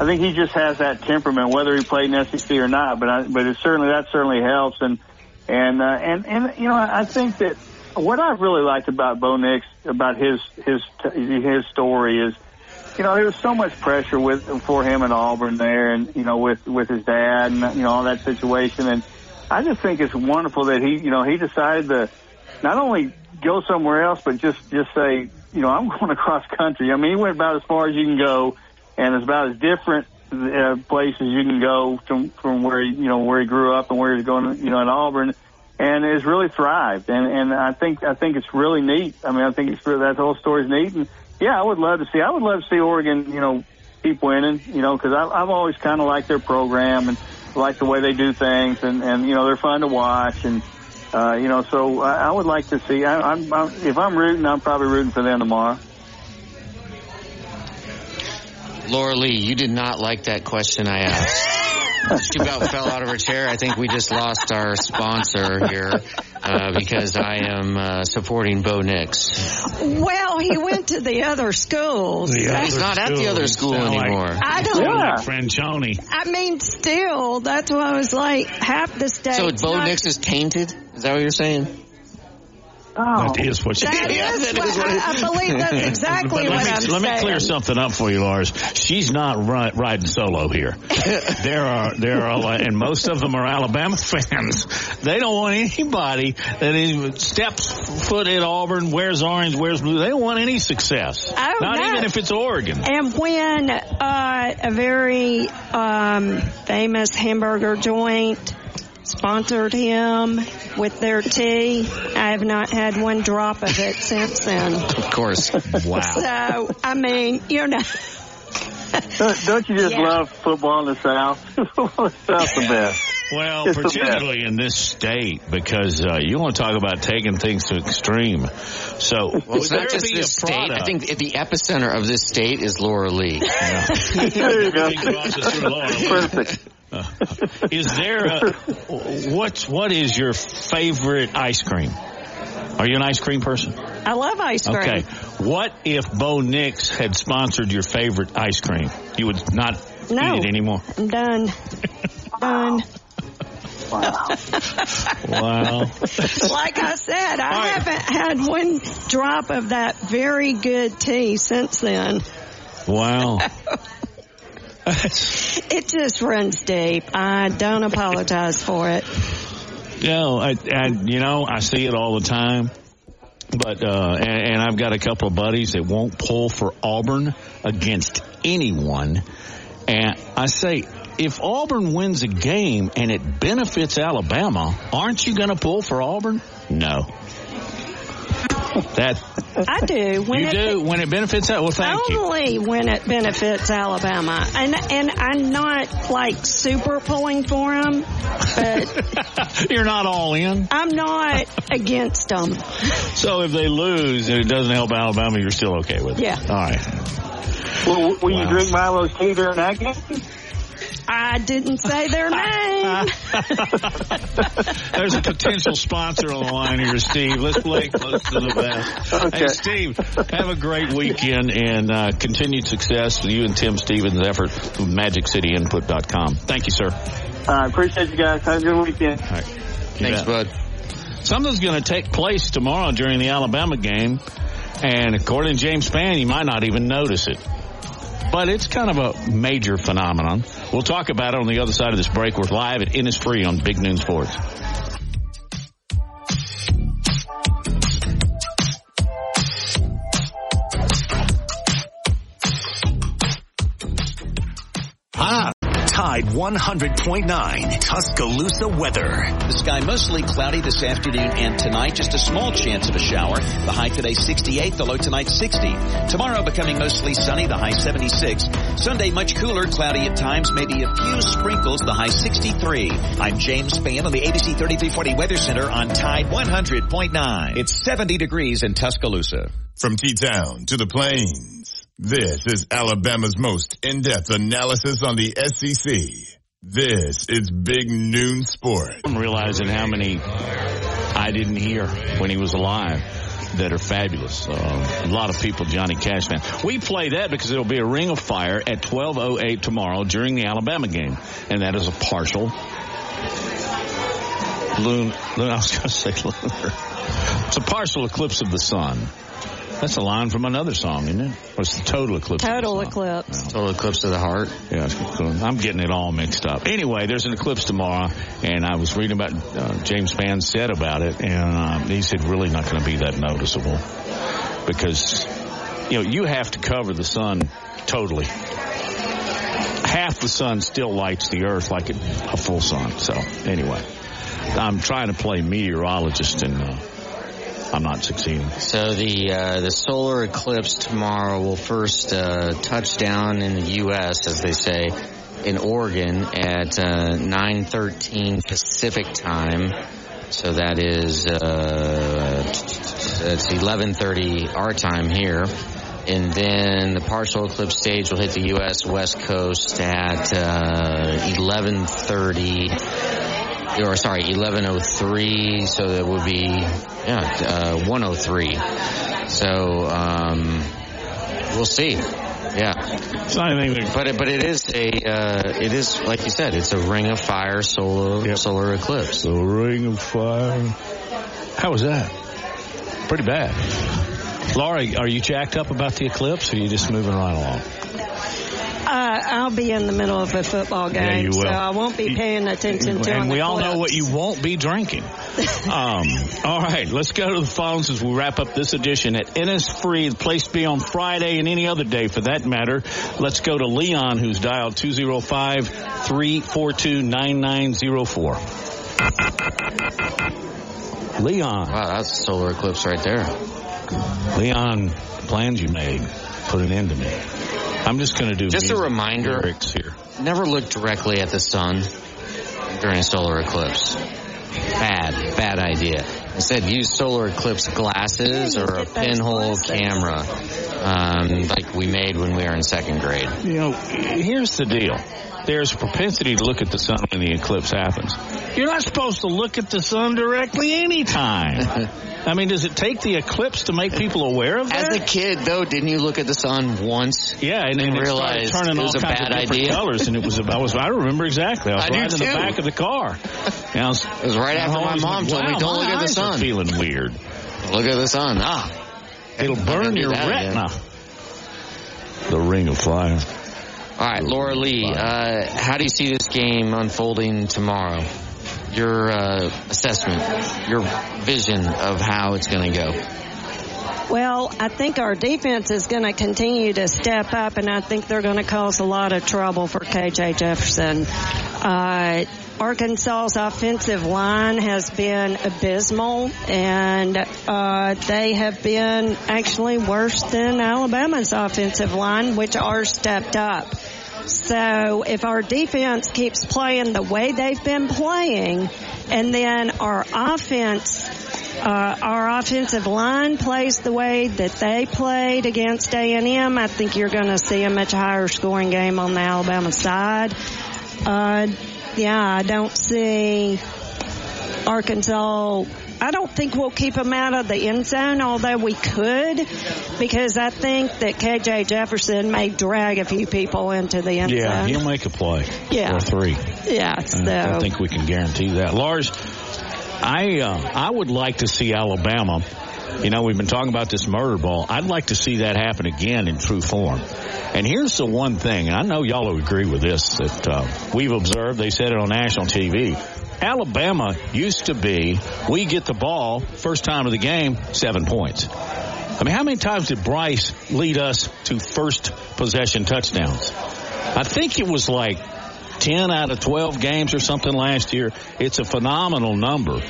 I think he just has that temperament, whether he played in SEC or not. But I, but it certainly that certainly helps, and and uh, and and you know I think that what I've really liked about Bo Nix about his his his story is you know, there was so much pressure with for him at Auburn there, and you know, with with his dad and you know all that situation. And I just think it's wonderful that he, you know, he decided to not only go somewhere else, but just just say, you know, I'm going across country. I mean, he went about as far as you can go, and it's about as different uh, places you can go from from where he, you know where he grew up and where he's going, you know, in Auburn. And has really thrived, and and I think I think it's really neat. I mean, I think it's that whole story's neat, and yeah, I would love to see. I would love to see Oregon, you know, keep winning, you know, because I've, always kind of liked their program and like the way they do things, and and you know they're fun to watch, and uh, you know, so I, I would like to see. I, I'm, I'm if I'm rooting, I'm probably rooting for them tomorrow. Laura Lee, you did not like that question I asked. She about fell out of her chair. I think we just lost our sponsor here uh, because I am uh, supporting Bo Nix. Well, he went to the other schools. He's not at the other school anymore. I don't. Like Franchione. I mean, still, that's why I was like, half the states. So Bo not- Nix is tainted? Is that what you're saying? Oh, That is what you that is what, I, I believe that's exactly what let I'm me, let me clear something up for you, Lars. She's not ri- riding solo here. there are there are and most of them are Alabama fans. They don't want anybody that is, steps foot in Auburn, wears orange, wears blue. They don't want any success. Oh, not no. even if it's Oregon. And when uh, a very um, famous hamburger joint sponsored him with their tea. I have not had one drop of it since then. Of course. Wow. So, I mean, you know. Don't, don't you just Yeah. love football in the South? Football in the South's the best. Well, It's particularly in this state, because uh, you want to talk about taking things to extreme. So, Well, it's not there just be this a state. I think the epicenter of this state is Laura Lee. there you go. He crosses through Laura Lee. Perfect. Uh, is there a, what's what is your favorite ice cream? Are you an ice cream person? I love ice cream. Okay. What if Bo Nix had sponsored your favorite ice cream? You would not No. eat it anymore. I'm done. done. Wow. Wow. like I said, I haven't had one drop of that very good tea since then. Wow. It just runs deep. I don't apologize for it. Know, I, I, you know, I see it all the time. But uh, and, and I've got a couple of buddies that won't pull for Auburn against anyone. And I say, if Auburn wins a game and it benefits Alabama, aren't you going to pull for Auburn? No. That I do. When you it, do when it benefits. Well, thank you. Only when it benefits Alabama, and and I'm not like super pulling for them, but You're not all in. I'm not against them. So if they lose and it doesn't help Alabama, you're still okay with it. Yeah. All right. Will, will Wow. you drink Milo's tea during that game? I didn't say their name. There's a potential sponsor on the line here, Steve. Let's play close to the vest. Okay. Hey, Steve, have a great weekend and uh, continued success with you and Tim Stevens' effort with MagicCityImpact.com. Thank you, sir. I appreciate you guys. Have a good weekend. All right. Thanks, bet. bud. Something's going to take place tomorrow during the Alabama game, and according to James Spann, you might not even notice it. But it's kind of a major phenomenon. We'll talk about it on the other side of this break. We're live at Innisfree on Big Noon Sports. Ah, Tide 100.9 Tuscaloosa weather. The sky mostly cloudy this afternoon and tonight. Just a small chance of a shower. The high today 68, the low tonight 60. Tomorrow becoming mostly sunny, the high 76. Sunday much cooler, cloudy at times, maybe a few sprinkles, the high 63. I'm James Spann on the ABC 3340 Weather Center on Tide 100.9. It's 70 degrees in Tuscaloosa. From T-Town to the Plains, this is Alabama's most in-depth analysis on the SEC. This is Big Noon Sport. I'm realizing how many I didn't hear when he was alive that are fabulous. Uh, a lot of people, Johnny Cash fan. We play that because it'll be a ring of fire at 12:08 tomorrow during the Alabama game, and that is a partial. Loon, I was going to say lunar. It's a partial eclipse of the sun. That's a line from another song, isn't it? What's the total eclipse. of the Total sun. eclipse. Total eclipse of the heart. Yeah. I'm getting it all mixed up. Anyway, there's an eclipse tomorrow, and I was reading about uh, James Spann said about it, and uh, he said really not going to be that noticeable because you know you have to cover the sun totally. Half the sun still lights the earth like a full sun. So anyway, I'm trying to play meteorologist, and uh, I'm not succeeding. So the uh, the solar eclipse tomorrow will first uh, touch down in the U.S. as they say in Oregon at uh, 9:13 Pacific time. So that is uh, that's 11:30 our time here. And then the partial eclipse stage will hit the U.S. West Coast at uh, 11:30 or sorry, 1103. So that would be, yeah, uh, 103. So, um, we'll see. Yeah. It's not anything. But it, but it is a, uh, it is, like you said, it's a ring of fire solar, solar eclipse. The ring of fire. How was that? Pretty bad. Laura, are you jacked up about the eclipse or are you just moving right along? Uh, I'll be in the middle of a football game, Yeah, you will. so I won't be paying attention to and we all know what you won't be drinking. um, all right, let's go to the phones as we wrap up this edition at Innisfree, the place to be on Friday and any other day for that matter. Let's go to Leon, who's dialed 205-342-9904. Leon. Wow, that's a solar eclipse right there. Leon, plans you made put an end to me. I'm just going to do Just a reminder. lyrics here. Never look directly at the sun during a solar eclipse. Bad, bad idea. Instead, use solar eclipse glasses or a pinhole camera, um, like we made when we were in second grade. You know, here's the deal. There's a propensity to look at the sun when the eclipse happens. You're not supposed to look at the sun directly anytime. I mean, does it take the eclipse to make people aware of that? As a kid, though, didn't you look at the sun once? Yeah, and and it turning it was all a kinds bad of different idea. colors, and it was. I was. I remember exactly. I was I right in the back of the car. And I was, It was right after my mom like, told me, wow, "Don't look at the sun." Feeling weird. Look at the sun. Ah, It'll burn your that again. retina. The ring of fire. All right, Laura Lee, uh, how do you see this game unfolding tomorrow? Your uh, assessment, your vision of how it's going to go. Well, I think our defense is going to continue to step up, and I think they're going to cause a lot of trouble for KJ Jefferson. Uh, Arkansas's offensive line has been abysmal, and uh, they have been actually worse than Alabama's offensive line, which are stepped up. So if our defense keeps playing the way they've been playing, and then our offense, uh, our offensive line plays the way that they played against A&M, I think you're going to see a much higher scoring game on the Alabama side. Uh, yeah, I don't see Arkansas. I don't think we'll keep them out of the end zone, although we could, because I think that KJ Jefferson may drag a few people into the end Yeah, zone. Yeah, he'll make a play. Yeah. Or three. Yeah, I so don't think we can guarantee that. Lars, I uh, I would like to see Alabama. You know, we've been talking about this murder ball. I'd like to see that happen again in true form. And here's the one thing. I know y'all will agree with this that uh, we've observed. They said it on national TV. Alabama used to be, we get the ball first time of the game, seven points. I mean, how many times did Bryce lead us to first possession touchdowns? I think it was like 10 out of 12 games or something last year. It's a phenomenal number,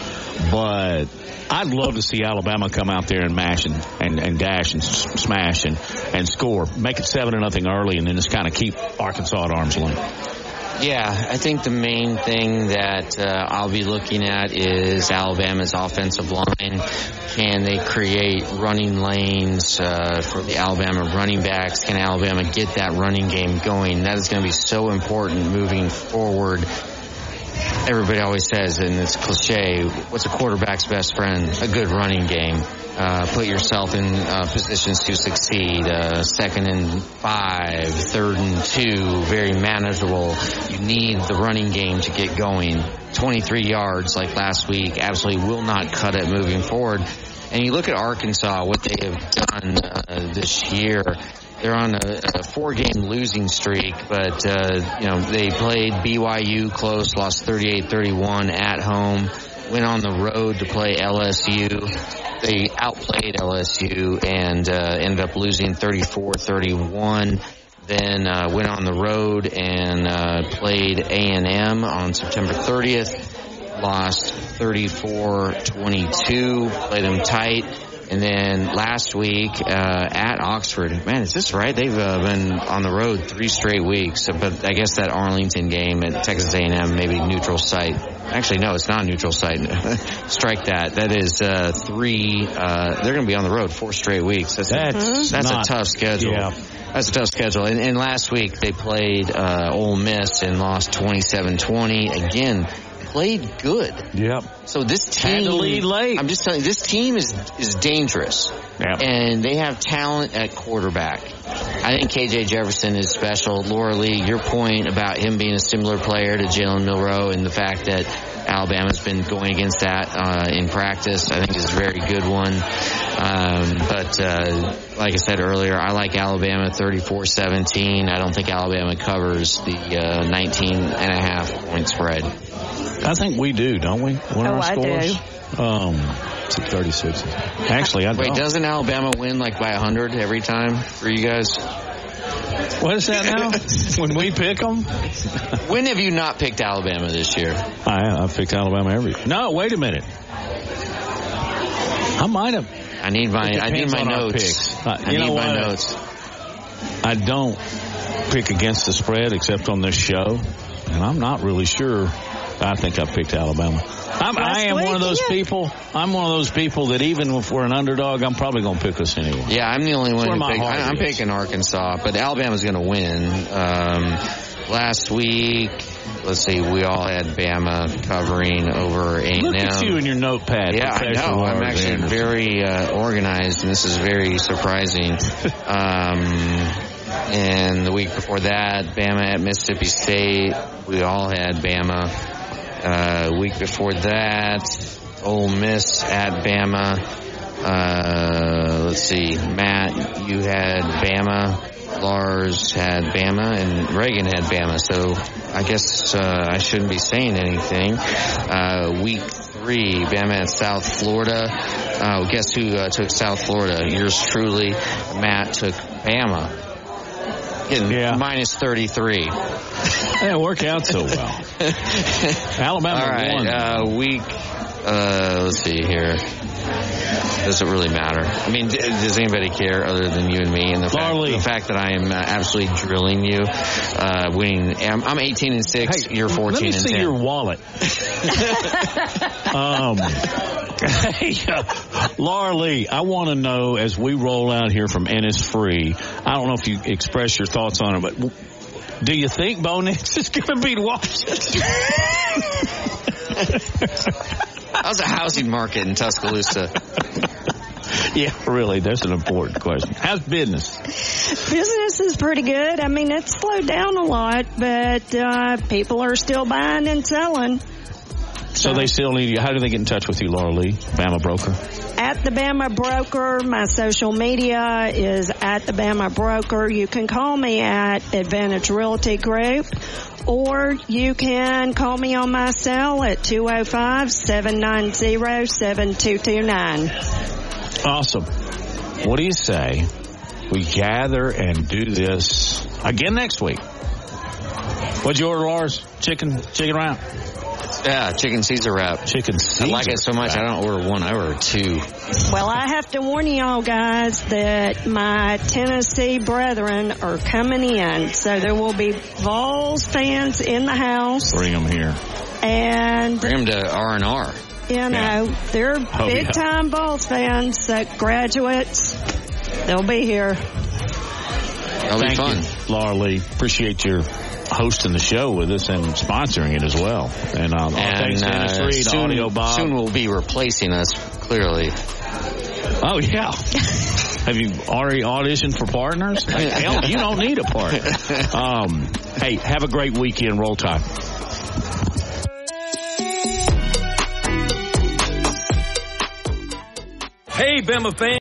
but I'd love to see Alabama come out there and mash and, and, and dash and s- smash and, and score. Make it 7 to nothing early and then just kind of keep Arkansas at arm's length. Yeah, I think the main thing that uh, I'll be looking at is Alabama's offensive line. Can they create running lanes uh, for the Alabama running backs? Can Alabama get that running game going? That is going to be so important moving forward. Everybody always says, and it's cliche, what's a quarterback's best friend? A good running game. Uh, put yourself in uh, positions to succeed. Uh, second and five, third and two, very manageable. You need the running game to get going. 23 yards like last week absolutely will not cut it moving forward. And you look at Arkansas, what they have done uh, this year. They're on a, a four-game losing streak, but uh, you know they played BYU close, lost 38-31 at home. Went on the road to play LSU. They outplayed LSU and uh, ended up losing 34-31 then uh, went on the road and uh, played A&M on September 30th. Lost 34-22. Played them tight. And then last week uh, at Oxford, man, is this right? They've uh, been on the road three straight weeks. But I guess that Arlington game at Texas A&M, maybe neutral site. Actually, no, it's not a neutral site. Strike that. That is uh, three. Uh, they're going to be on the road four straight weeks. That's That's that's not- a tough schedule. Yeah. That's a tough schedule. And, and last week they played uh, Ole Miss and lost 27-20. Again, played good. Yep. So this Had team, to lead late. I'm just telling you, this team is is dangerous, Yep. and they have talent at quarterback. I think KJ Jefferson is special. Laura Lee, your point about him being a similar player to Jalen Milrow, and the fact that Alabama's been going against that uh, in practice, I think is a very good one. Um, but uh, like I said earlier, I like Alabama 34-17. I don't think Alabama covers the uh, 19 and a half point spread. I think we do, don't we? What are Oh, our I do. Um, it's at 36. Actually, I Wait, don't. doesn't Alabama win like by 100 every time for you guys? What is that now? when we pick them? When have you not picked Alabama this year? I, I've picked Alabama every. No, wait a minute. I might have. I need my. I need my notes. picks. Uh, I need my what? notes. I don't pick against the spread except on this show, and I'm not really sure. I think I picked Alabama. I'm, I Last am one of those yeah. people. I'm one of those people that even if we're an underdog, I'm probably going to pick us anyway. Yeah, I'm the only one who my picked. I, I'm picking Arkansas, but Alabama's going to win. Um, last week, let's see, we all had Bama covering over A&M. Look at you and your notepad. Yeah, I know. I'm actually Anderson. very uh, organized, and this is very surprising. um, and the week before that, Bama at Mississippi State. We all had Bama. Uh, week before that, Ole Miss at Bama. Uh, let's see, Matt, you had Bama. Lars had Bama, and Reagan had Bama. So I guess uh, I shouldn't be saying anything. Uh, week three, Bama at South Florida. Uh, guess who uh, took South Florida? Yours truly, Matt took Bama. Getting minus 33. It worked out so well. Alabama All right, won. Uh, week, uh, let's see here. Does it really matter? I mean, does anybody care other than you and me? And the fact, the fact that I am uh, absolutely drilling you, uh, winning. I'm, I'm 18 and six. you're 14 Let me and see 10. your wallet. um, hey, uh, Laura Lee, I want to know as we roll out here from Innisfree. I don't know if you express your thoughts on it, but do you think Bo Nix is going to beat Washington? How's the housing market in Tuscaloosa? yeah, really, that's an important question. How's business? Business is pretty good. I mean, it's slowed down a lot, but uh, people are still buying and selling. So they still need you. How do they get in touch with you, Laura Lee, Bama broker? At the Bama Broker, my social media is at the Bama Broker. You can call me at Advantage Realty Group, or you can call me on my cell at 205-790-7229. Awesome. What do you say we gather and do this again next week? What'd you order, Lars? Chicken, chicken wrap? Yeah, chicken Caesar wrap. Chicken Caesar I like it so much. wrap. I don't order one. I order two. Well, I have to warn y'all guys that my Tennessee brethren are coming in, so there will be Vols fans in the house, Bring them here. and Bring them to R and R. you know they're Oh, big yeah. time Vols fans. So graduates, they'll be here. That'll be fun. you, Laura Lee. Appreciate your hosting the show with us and sponsoring it as well. And um, all thanks And Dennis uh, Reed, soon, Audio Bob. soon we'll be replacing us. Clearly, Oh yeah. Have you already auditioned for partners? Hell, you don't need a partner. Um, hey, have a great weekend. Roll Tide. Hey, Bama fans.